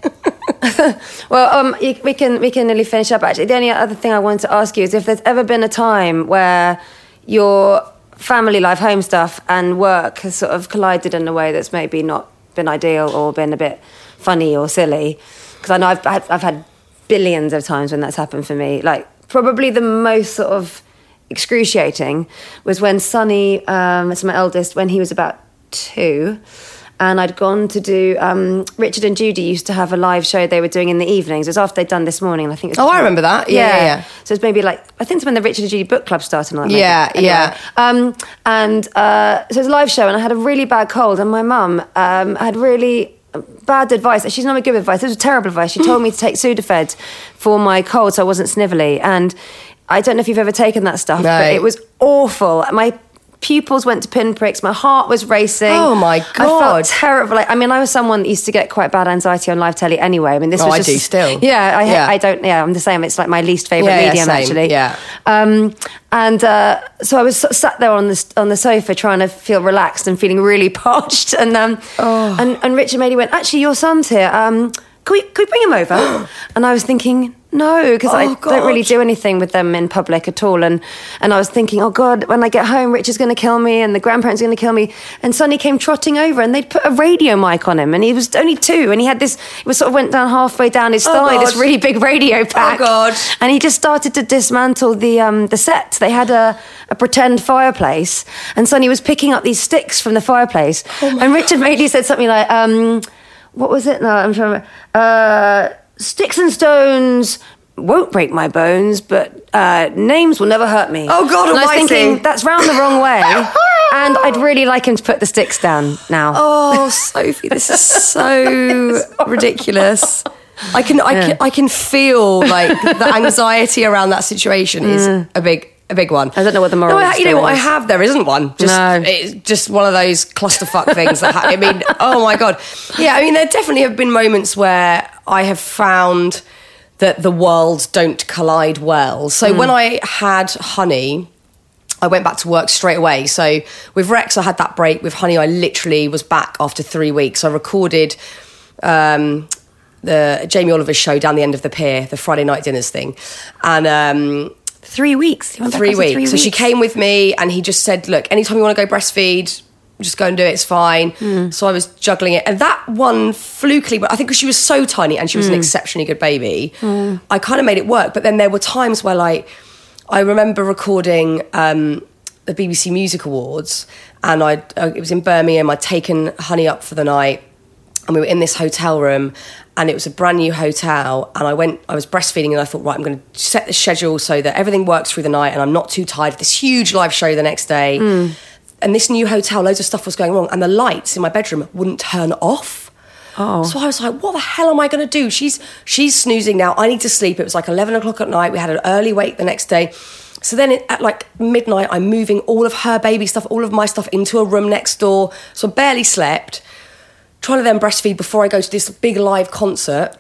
Well, um, we can we can nearly finish up. Actually, the only other thing I wanted to ask you is if there's ever been a time where your family life, home stuff, and work has sort of collided in a way that's maybe not been ideal or been a bit funny or silly. Because I know I've had, I've had billions of times when that's happened for me. Like probably the most sort of excruciating was when Sonny, um, that's my eldest, when he was about two and I'd gone to do um, Richard and Judy used to have a live show they were doing in the evenings. It was after they'd done this morning, and I think. It was Oh, I remember that. Yeah, yeah, yeah. So it's maybe like I think it's when the Richard and Judy book club started. That, Yeah, maybe. yeah. Um, and uh, so it was a live show, and I had a really bad cold, and my mum um, had really bad advice. She's not a good advice. It was terrible advice. She told me to take Sudafed for my cold, so I wasn't snivelly. And I don't know if you've ever taken that stuff, No. but it was awful. My pupils went to pinpricks. My heart was racing. Oh, my god! I felt terrible. Like, I mean, I was someone that used to get quite bad anxiety on live telly anyway. I mean, this Oh, was I just, do still. Yeah, I, Yeah. I don't. Yeah, I'm the same. It's like my least favorite Yeah, medium, actually. Yeah. Um, and uh, so I was sat there on the on the sofa trying to feel relaxed and feeling really [laughs] parched. And um, Oh. and, and Richard Madeley went, actually, your son's here. Um, can we can we bring him over? [gasps] and I was thinking. No, because I Oh, don't really do anything with them in public at all. And and I was thinking, oh God, when I get home, Richard's going to kill me, and the grandparents are going to kill me. And Sonny came trotting over, and they'd put a radio mic on him, and he was only two, and he had this. It was sort of went down halfway down his Oh, thigh, this really big radio pack. Oh God. And he just started to dismantle the um, the set. They had a, a pretend fireplace, and Sonny was picking up these sticks from the fireplace. Oh and Richard Madeley said something like, um, "What was it? No, I'm trying to. remember. Uh, sticks and stones." Won't break my bones, but uh, names will never hurt me. Oh, God and I was thinking that's round the wrong way, [laughs] and I'd really like him to put the sticks down now. Oh, Sophie, this is so [laughs] ridiculous. I can, I can, I can feel like the anxiety around that situation is a big, a big one. I don't know what the moral No, I- you know what? I have. There isn't one. Just, No. it's just one of those clusterfuck things. That ha- I mean, [laughs] oh my god. Yeah, I mean, there definitely have been moments where I have found that the worlds don't collide well. So Hmm. when I had Honey. I went back to work straight away. So with Rex, I had that break. With Honey, I literally was back after three weeks. I recorded um, the Jamie Oliver's show down the end of the pier, the Friday night dinners thing, and um, Three weeks. Three weeks. three So she came with me, and he just said, "Look, anytime you want to go breastfeed." Just go and do it. It's fine. Hmm. So I was juggling it, and that one flukily. But I think because she was so tiny and she Hmm. was an exceptionally good baby, I kind of made it work. But then there were times where, like, I remember recording um, the BBC Music Awards, and I uh, it was in Birmingham. I'd taken Honey up for the night, and we were in this hotel room, and it was a brand new hotel. And I went, I was breastfeeding, and I thought, right, I'm going to set the schedule so that everything works through the night, and I'm not too tired. for This huge live show the next day, mm. and this new hotel, loads of stuff was going wrong, and the lights in my bedroom wouldn't turn off. Oh. So I was like, what the hell am I going to do? She's she's snoozing now. I need to sleep. It was like 11 o'clock at night. We had an early wake the next day. So then it, at like midnight, I'm moving all of her baby stuff, all of my stuff into a room next door. So I barely slept. Trying to then breastfeed before I go to this big live concert.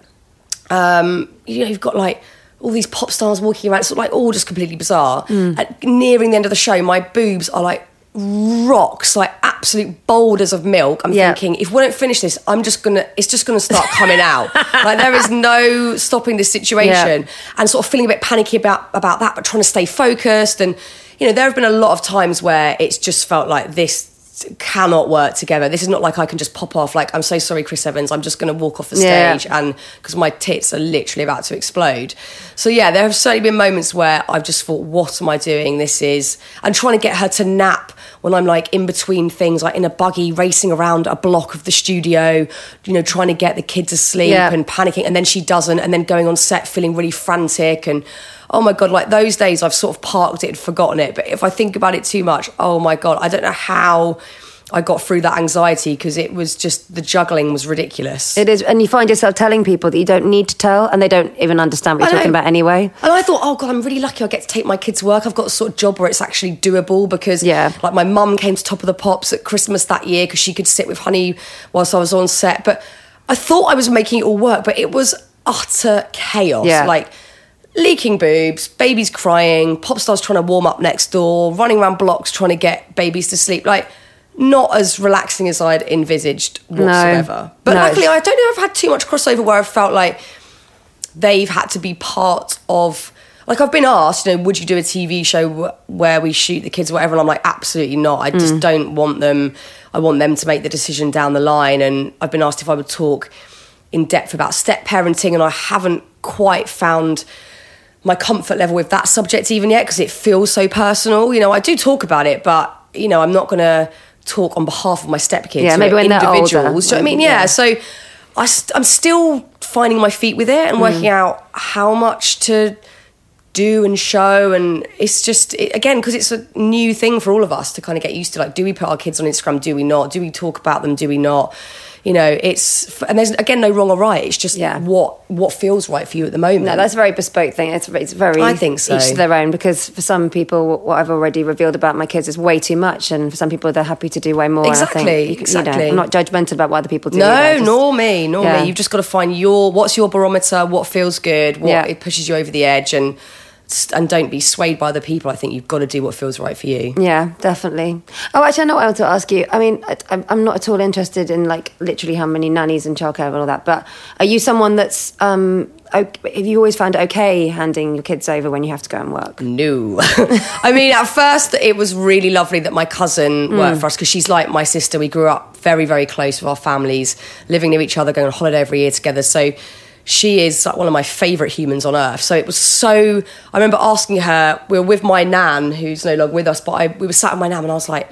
Um, you know, you've got like all these pop stars walking around. It's like all just completely bizarre. At, nearing the end of the show, my boobs are like rocks, like absolute boulders of milk. I'm Yeah. thinking, if we don't finish this, I'm just gonna, it's just gonna start coming out. [laughs] like there is no stopping this situation, Yeah. and sort of feeling a bit panicky about about that, but trying to stay focused. And you know, there have been a lot of times where it's just felt like this cannot work together. This is not like I can just pop off. Like I'm so sorry, Chris Evans. I'm just going to walk off the Yeah. stage and because my tits are literally about to explode. So yeah, there have certainly been moments where I've just thought, what am I doing? This is and trying to get her to nap when I'm like in between things, like in a buggy racing around a block of the studio, you know, trying to get the kids asleep Yeah. and panicking, and then she doesn't, and then going on set feeling really frantic and. Oh my god! Like those days, I've sort of parked it and forgotten it. But if I think about it too much, oh my god, I don't know how I got through that anxiety because it was just the juggling was ridiculous. It is, and you find yourself telling people that you don't need to tell, and they don't even understand what you're talking about anyway. And I thought, oh god, I'm really lucky. I get to take my kids to work. I've got a sort of job where it's actually doable because, Yeah. like my mum came to Top of the Pops at Christmas that year because she could sit with Honey whilst I was on set. But I thought I was making it all work, but it was utter chaos. Yeah. Like leaking boobs, babies crying, pop stars trying to warm up next door, running around blocks trying to get babies to sleep. Like, not as relaxing as I'd envisaged whatsoever. But No, luckily, I don't know if I've had too much crossover where I've felt like they've had to be part of. Like I've been asked, you know, would you do a TV show where we shoot the kids or whatever? And I'm like, absolutely not. I just mm. don't want them. I want them to make the decision down the line. And I've been asked if I would talk in depth about step parenting, and I haven't quite found my comfort level with that subject even yet because it feels so personal. You know, I do talk about it, but you know, I'm not going to talk on behalf of my stepkids. Yeah, maybe when they're older. individuals. Do you know what I mean? Yeah. Yeah. So I st- I'm still finding my feet with it and working Mm. out how much to do and show and it's just it, again because it's a new thing for all of us to kind of get used to like do we put our kids on instagram do we not do we talk about them do we not you know it's and there's again no wrong or right it's just Yeah. what what feels right for you at the moment No, that's a very bespoke thing. It's, it's very. I think so. Each to their own, because for some people, what I've already revealed about my kids is way too much, and for some people, they're happy to do way more. Exactly, think, you, you exactly. know, I'm not judgmental about what other people do. no, either, just- nor me, nor Yeah. me. You've just got to find your what's your barometer, what feels good, what Yeah. it pushes you over the edge, and and don't be swayed by other people. I think you've got to do what feels right for you. Yeah, definitely. Oh, actually, I know what I want to ask you. I mean, I- I'm, I'm not at all interested in like literally how many nannies and childcare and all that. But are you someone that's um, ok- have you always found it okay handing your kids over when you have to go and work? No. [laughs] I mean, at first, it was really lovely that my cousin worked for us because she's like my sister. We grew up very, very close with our families, living near each other, going on holiday every year together. So she is like one of my favourite humans on earth. So it was so. I remember asking her, we were with my nan, who's no longer with us, but I, we were sat with my nan and I was like,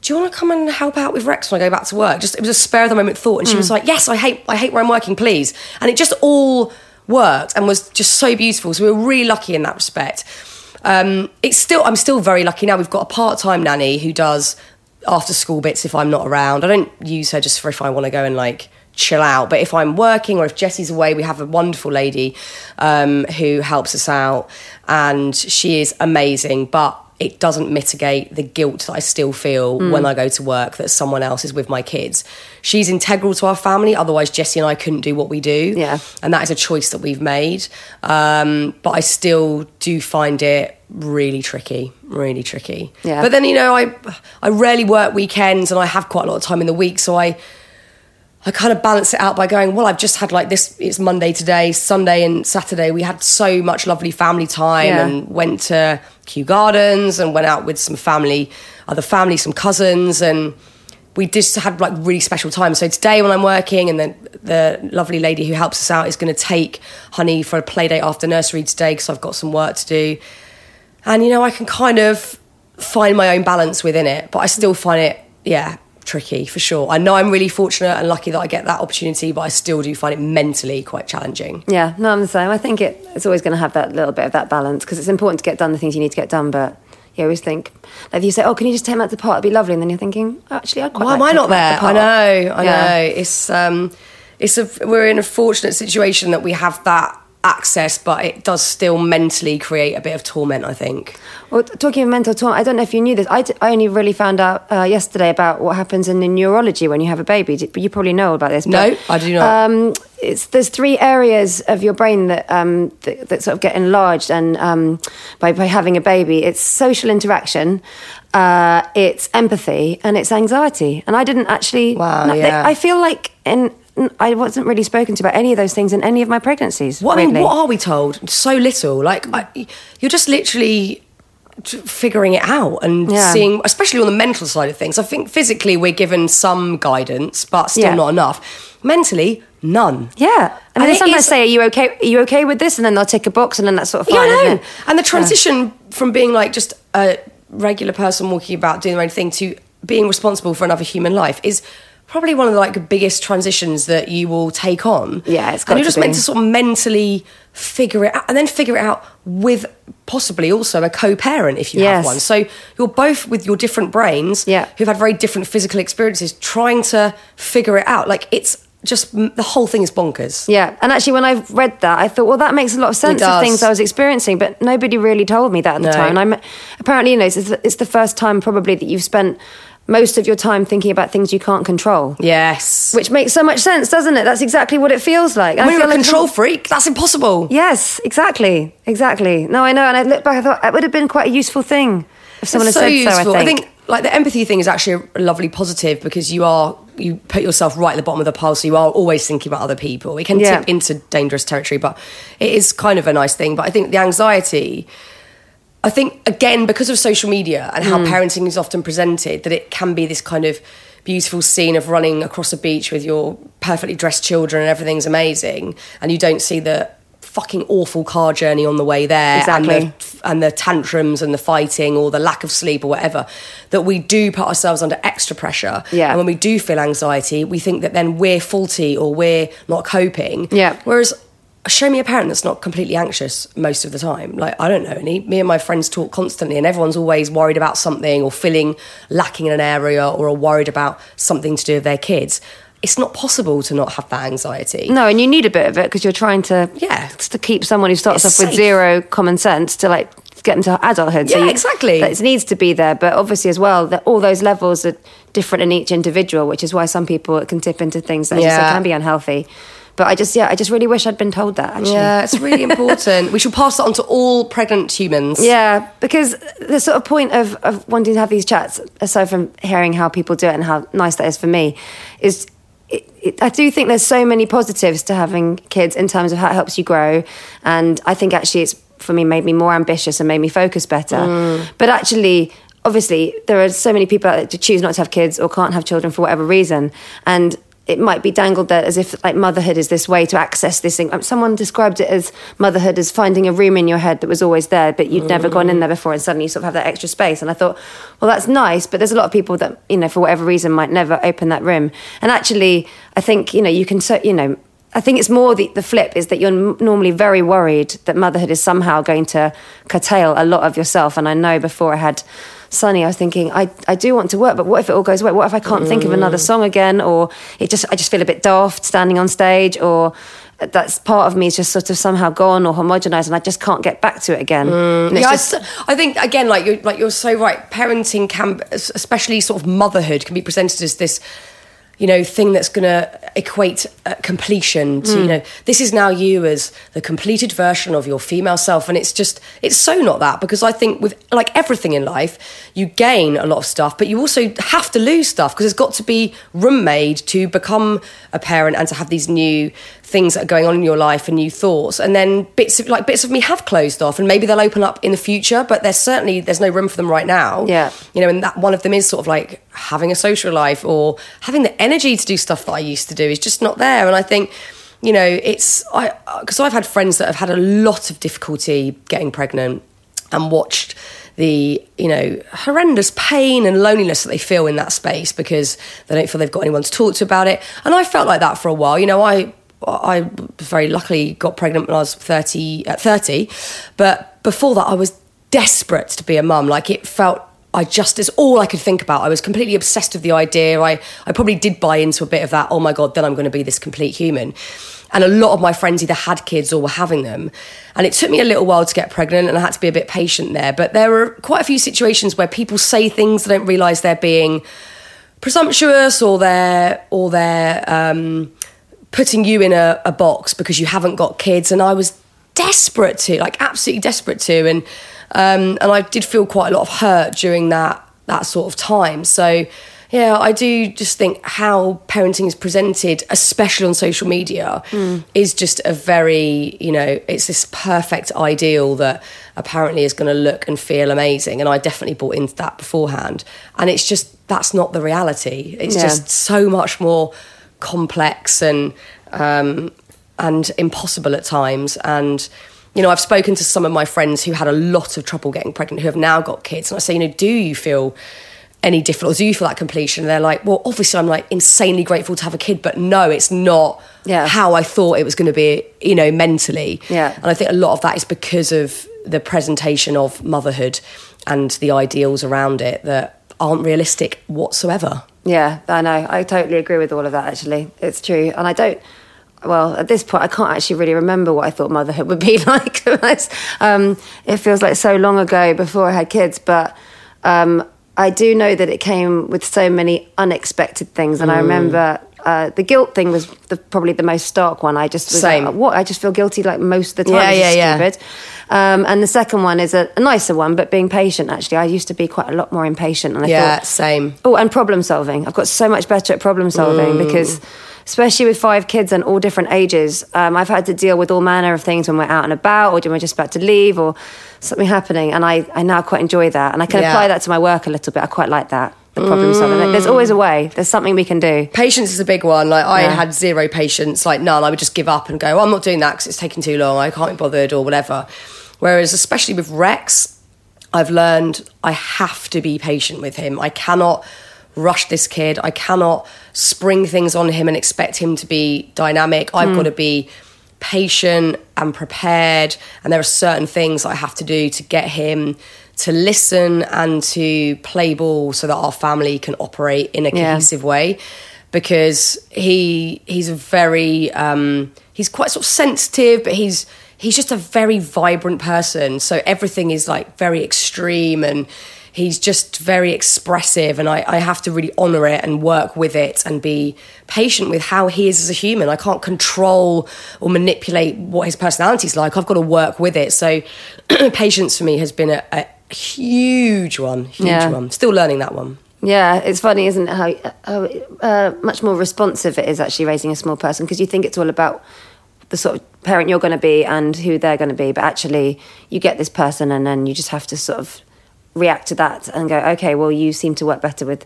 do you want to come and help out with Rex when I go back to work? Just it was a spare of the moment thought, and she was like, "Yes, I hate I hate where I'm working, please." And it just all worked and was just so beautiful. So we were really lucky in that respect. Um, it's still I'm still very lucky now. We've got a part time nanny who does after school bits if I'm not around. I don't use her just for if I want to go and like chill out. But if I'm working or if Jesse's away, we have a wonderful lady um, who helps us out, and she is amazing. But it doesn't mitigate the guilt that I still feel when I go to work that someone else is with my kids. She's integral to our family. Otherwise, Jesse and I couldn't do what we do. Yeah. And that is a choice that we've made. Um, but I still do find it really tricky, really tricky. Yeah. But then, you know, I, I rarely work weekends and I have quite a lot of time in the week. So I, I kind of balance it out by going, well, I've just had like this, it's Monday today, Sunday and Saturday. We had so much lovely family time Yeah. and went to Kew Gardens and went out with some family, other family, some cousins, and we just had like really special time. So today when I'm working and then the lovely lady who helps us out is going to take Honey for a play date after nursery today because I've got some work to do. And you know, I can kind of find my own balance within it, but I still find it, yeah, tricky for sure. I know I'm really fortunate and lucky that I get that opportunity, but I still do find it mentally quite challenging. Yeah, no, I'm the same. I think it, it's always going to have that little bit of that balance because it's important to get done the things you need to get done, but. You always think, like you say, oh, can you just take them out to the park? It'd be lovely. And then you're thinking, oh, actually, I'd quite Why like am I not there? them out I to the park." know, I Yeah. know. It's um, it's a we're in a fortunate situation that we have that access, but it does still mentally create a bit of torment. I think. Well, talking of mental torment, I don't know if you knew this. I, d- I only really found out uh, yesterday about what happens in the neurology when you have a baby. But you probably know about this. No, I do not. Um, it's, there's three areas of your brain that, um, that, that sort of get enlarged and um, by, by having a baby. It's social interaction, uh, it's empathy, and it's anxiety. And I didn't actually. Wow, no, yeah. I feel like in, I wasn't really spoken to about any of those things in any of my pregnancies. What I mean, what are we told? So little. Like I, you're just literally figuring it out and Yeah. seeing, especially on the mental side of things. I think physically we're given some guidance, but still Yeah. not enough. Mentally, none. Yeah, I mean, And they sometimes is- say, "Are you okay? Are you okay with this?" And then they'll tick a box, and then that's sort of Yeah, fine. I know. And the transition from being like just a regular person walking about doing their own thing to being responsible for another human life is probably one of the like biggest transitions that you will take on. Yeah, it's got and you're just meant to sort of mentally figure it out and then figure it out with possibly also a co-parent if you Yes. have one. So you're both with your different brains Yeah. who've had very different physical experiences trying to figure it out. Like it's just the whole thing is bonkers. Yeah, and actually, when I read that, I thought, well, that makes a lot of sense of things I was experiencing, but nobody really told me that at the No. time. And I'm apparently, you know, it's, it's the first time probably that you've spent most of your time thinking about things you can't control. Yes. Which makes so much sense, doesn't it? That's exactly what it feels like. when I you're feel a like control freak, that's impossible. Yes, exactly, exactly. No, I know, and I look back, I thought it would have been quite a useful thing if someone It's had so said useful. so. I think. like the empathy thing is actually a lovely positive because you are you put yourself right at the bottom of the pile, so you are always thinking about other people. It can Yeah. tip into dangerous territory, but it is kind of a nice thing. But I think the anxiety. I think again because of social media and how mm. parenting is often presented, that it can be this kind of beautiful scene of running across a beach with your perfectly dressed children and everything's amazing, and you don't see the fucking awful car journey on the way there Exactly. and the and the tantrums and the fighting or the lack of sleep or whatever that we do put ourselves under extra pressure Yeah. and when we do feel anxiety we think that then we're faulty or we're not coping Yeah. whereas show me a parent that's not completely anxious most of the time like i don't know any me and my friends talk constantly and everyone's always worried about something or feeling lacking in an area or are worried about something to do with their kids it's not possible to not have that anxiety No, and you need a bit of it because you're trying to Yeah. to keep someone who starts It's off with zero common sense to like get them to adulthood. Yeah, you- exactly. It needs to be there, but obviously as well that all those levels are different in each individual, which is why some people can tip into things that Yeah. can be unhealthy. But I just yeah, I just really wish I'd been told that. Actually. yeah it's really [laughs] important we should pass it on to all pregnant humans Yeah, because the sort of point of, of wanting to have these chats, aside from hearing how people do it and how nice that is for me, is it, it, I do think there's so many positives to having kids in terms of how it helps you grow. And I think actually it's, for me, made me more ambitious and made me focus better. Mm. But actually, obviously, there are so many people out there to choose not to have kids or can't have children for whatever reason. And it might be dangled there as if like motherhood is this way to access this thing. Um, Someone described it as motherhood as finding a room in your head that was always there, but you'd never gone in there before, and suddenly you sort of have that extra space. And I thought, well, that's nice, but there's a lot of people that you know for whatever reason might never open that room. And actually, I think you know you can so you know. I think it's more the, the flip is that you're normally very worried that motherhood is somehow going to curtail a lot of yourself. And I know before I had Sonny, I was thinking, I, I do want to work, but what if it all goes away? What if I can't think of another mm. song again? Or it just I just feel a bit daft standing on stage, or that's part of me is just sort of somehow gone or homogenized, and I just can't get back to it again. Mm. It's Yeah, I just- s- I, think again, like you're like you're so right. Parenting can, especially sort of motherhood, can be presented as this, you know, thing that's going to equate uh, completion to you know this is now you as the completed version of your female self, and it's just it's so not that because I think with like everything in life, you gain a lot of stuff, but you also have to lose stuff because there's got to be room made to become a parent and to have these new things that are going on in your life and new thoughts. And then bits of like bits of me have closed off and maybe they'll open up in the future but there's certainly there's no room for them right now. Yeah. you know and that one of them is sort of like having a social life or having the energy to do stuff that i used to do is just not there. And i think you know it's i uh, because i've had friends that have had a lot of difficulty getting pregnant and watched the you know horrendous pain and loneliness that they feel in that space because they don't feel they've got anyone to talk to about it. And i felt like that for a while. You know i I very luckily got pregnant when I was 30 at 30 but before that I was desperate to be a mum. Like it felt I just it's all I could think about. I was completely obsessed with the idea. I I probably did buy into a bit of that oh my god then I'm going to be this complete human. And a lot of my friends either had kids or were having them. And it took me a little while to get pregnant and I had to be a bit patient there. But there were quite a few situations where people say things they don't realize they're being presumptuous or they're or they're um, putting you in a, a box because you haven't got kids. And I was desperate to like absolutely desperate to. And um, and I did feel quite a lot of hurt during that that sort of time. So yeah I do just think how parenting is presented especially on social media is just a very you know it's this perfect ideal that apparently is going to look and feel amazing. And I definitely bought into that beforehand. And it's just that's not the reality. It's Yeah. just so much more complex and um, and impossible at times. And you know, I've spoken to some of my friends who had a lot of trouble getting pregnant, who have now got kids, and I say, you know, do you feel any different, or do you feel that completion? And they're like, well, obviously, I'm like insanely grateful to have a kid, but no, it's not Yeah. how I thought it was going to be, you know, mentally. Yeah. And I think a lot of that is because of the presentation of motherhood and the ideals around it that aren't realistic whatsoever. Yeah, I know. I totally agree with all of that, actually. It's true. And I don't, well, at this point, I can't actually really remember what I thought motherhood would be [laughs] like. um, it feels like so long ago before I had kids. But um, I do know that it came with so many unexpected things, and I Mm. remember. Uh, the guilt thing was the, probably the most stark one. I just was Same. like, what? I just feel guilty like most of the time. Yeah, yeah, yeah. stupid. Um, and the second one is a, a nicer one, but being patient. Actually, I used to be quite a lot more impatient, and I Yeah, thought, same. Oh, and problem solving. I've got so much better at problem solving Mm. because, especially with five kids and all different ages, um, I've had to deal with all manner of things when we're out and about, or when we're just about to leave, or something happening. And I, I now quite enjoy that, and I can Yeah. apply that to my work a little bit. I quite like that. The problem solving. Like, There's always a way. There's something we can do. Patience is a big one. Like I Yeah. had zero patience, like none. I would just give up and go, oh, I'm not doing that because it's taking too long. I can't be bothered or whatever. Whereas, especially with Rex, I've learned I have to be patient with him. I cannot rush this kid. I cannot spring things on him and expect him to be dynamic. I've got to be patient and prepared. And there are certain things I have to do to get him to listen and to play ball so that our family can operate in a Yeah. cohesive way because he he's a very um, he's quite sort of sensitive but he's he's just a very vibrant person so everything is like very extreme and he's just very expressive and I, I have to really honor it and work with it and be patient with how he is as a human i can't control or manipulate what his personality's like i've got to work with it so [clears throat] patience for me has been a, a huge one huge Yeah. one still learning that one Yeah, it's funny, isn't it? How, how uh, much more responsive it is actually raising a small person because you think it's all about the sort of parent you're going to be and who they're going to be, but actually you get this person and then you just have to sort of react to that and go, okay, well, you seem to work better with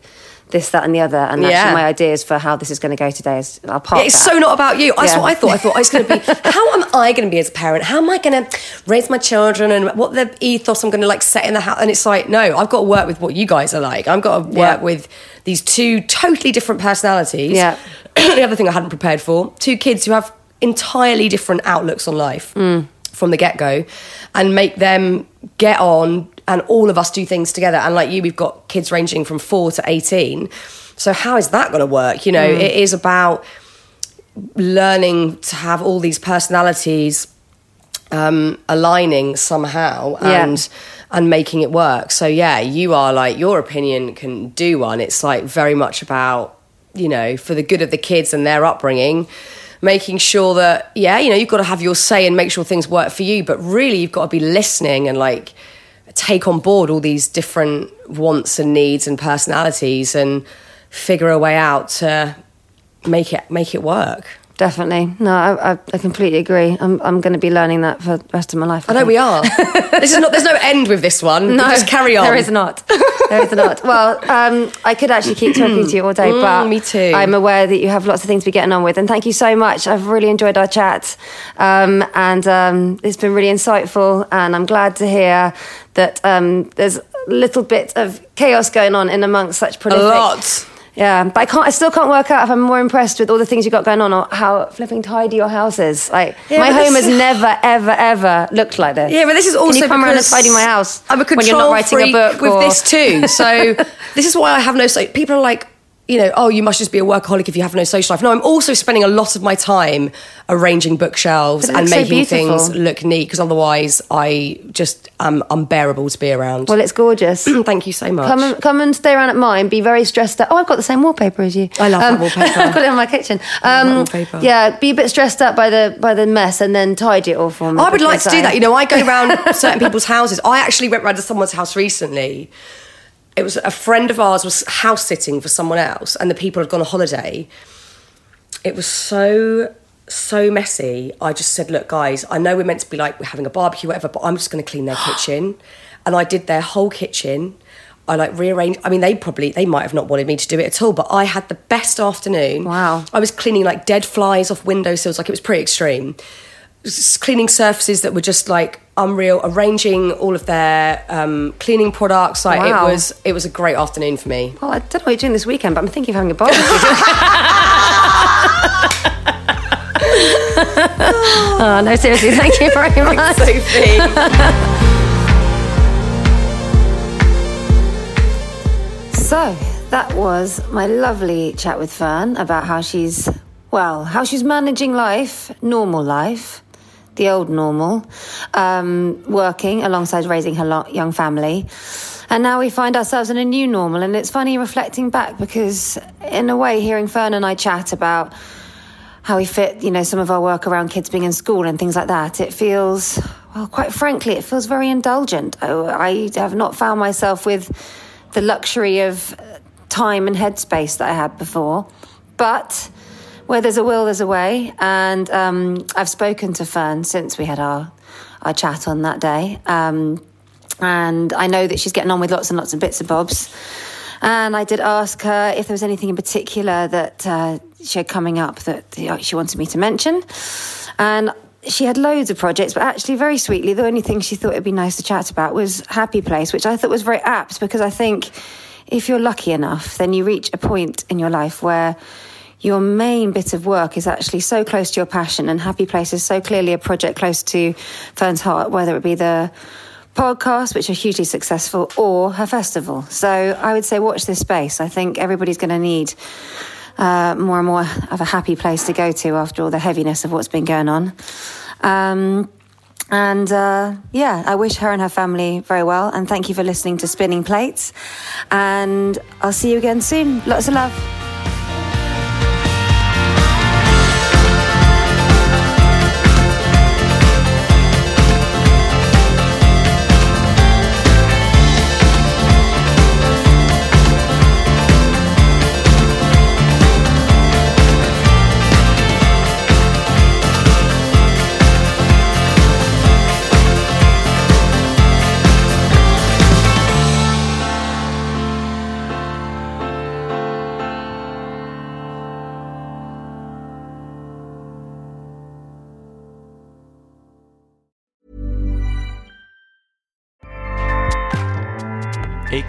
this, that, and the other, and Yeah. actually my ideas for how this is going to go today is I'll park Yeah, it's that. so not about you. That's Yeah. what I thought. I thought I was going to be. [laughs] How am I going to be as a parent? How am I going to raise my children and what the ethos I'm going to like set in the house? And it's like, no, I've got to work with what you guys are like. I've got to work with these two totally different personalities. Yeah. [clears throat] the other thing I hadn't prepared for: two kids who have entirely different outlooks on life Mm. from the get go, and make them get on. And all of us do things together. And like you, we've got kids ranging from four to eighteen. So how is that going to work? You know, Mm. it is about learning to have all these personalities um, aligning somehow Yeah. and and making it work. So yeah, you are like your opinion can do one. It's like very much about you know for the good of the kids and their upbringing. Making sure that, yeah, you know, you've got to have your say and make sure things work for you, but really you've got to be listening and like take on board all these different wants and needs and personalities and figure a way out to make it make it work. Definitely. No, I, I, I completely agree. I'm, I'm going to be learning that for the rest of my life. I know think. we are. [laughs] this is not. There's no end with this one. No, just carry on. There is not. There is not. Well, um, I could actually keep talking to you all day, Mm, but me too. I'm aware that you have lots of things to be getting on with, and thank you so much. I've really enjoyed our chat, um, and um, it's been really insightful. And I'm glad to hear that um, there's a little bit of chaos going on in amongst such A prolific. Yeah, but I can't. I still can't work out if I'm more impressed with all the things you got going on or how flipping tidy your house is. Like Yeah, my home has never, ever, ever looked like this. Yeah, but this is also Can you come around and tidy my house I'm a control when you're not writing a freak book with or- this too. So [laughs] this is why I have no. So people are like, you know, oh, you must just be a workaholic if you have no social life. No, I'm also spending a lot of my time arranging bookshelves and looks so making things look neat because otherwise I just am unbearable to be around. Well, it's gorgeous. [clears throat] Thank you so much. Come and, come and stay around at mine. Be very stressed out. Oh, I've got the same wallpaper as you. I love that Um, [laughs] wallpaper. I've got it in my kitchen. Um, wallpaper. Yeah, be a bit stressed out by the by the mess, and then tidy it all for me. I would like to do that. You know, I go [laughs] around certain people's houses. I actually went round to someone's house recently. It was a friend of ours was house sitting for someone else, and the people had gone on holiday. It was so so messy. I just said, "Look, guys, I know we're meant to be like we're having a barbecue, whatever, but I'm just going to clean their kitchen." [gasps] And I did their whole kitchen. I like rearranged. I mean, they probably they might have not wanted me to do it at all, but I had the best afternoon. Wow. I was cleaning like dead flies off windowsills. Like it was pretty extreme cleaning surfaces that were just like unreal arranging all of their um, cleaning products like Wow. it was it was a great afternoon for me Well, I don't know what you're doing this weekend, but I'm thinking of having a barbecue. [laughs] oh no, seriously, thank you very [laughs] much. sophie So that was my lovely chat with Fearne about how she's, well, how she's managing life, normal life, the old normal, um, working alongside raising her lo- young family. And now we find ourselves in a new normal. And it's funny reflecting back because, in a way, hearing Fearne and I chat about how we fit, you know, some of our work around kids being in school and things like that, it feels, well, quite frankly, it feels very indulgent. I have not found myself with the luxury of time and headspace that I had before. But where there's a will, there's a way. And um, I've spoken to Fearne since we had our, our chat on that day. Um, and I know that she's getting on with lots and lots of bits and bobs. And I did ask her if there was anything in particular that uh, she had coming up that she wanted me to mention. And she had loads of projects, but actually, very sweetly, the only thing she thought it'd be nice to chat about was Happy Place, which I thought was very apt because I think if you're lucky enough, then you reach a point in your life where your main bit of work is actually so close to your passion, and Happy Place is so clearly a project close to Fearne's heart, whether it be the podcast, which are hugely successful, or her festival. So I would say watch this space. I think everybody's going to need uh, more and more of a happy place to go to after all the heaviness of what's been going on. Um, and uh, yeah, I wish her and her family very well. And thank you for listening to Spinning Plates. And I'll see you again soon. Lots of love.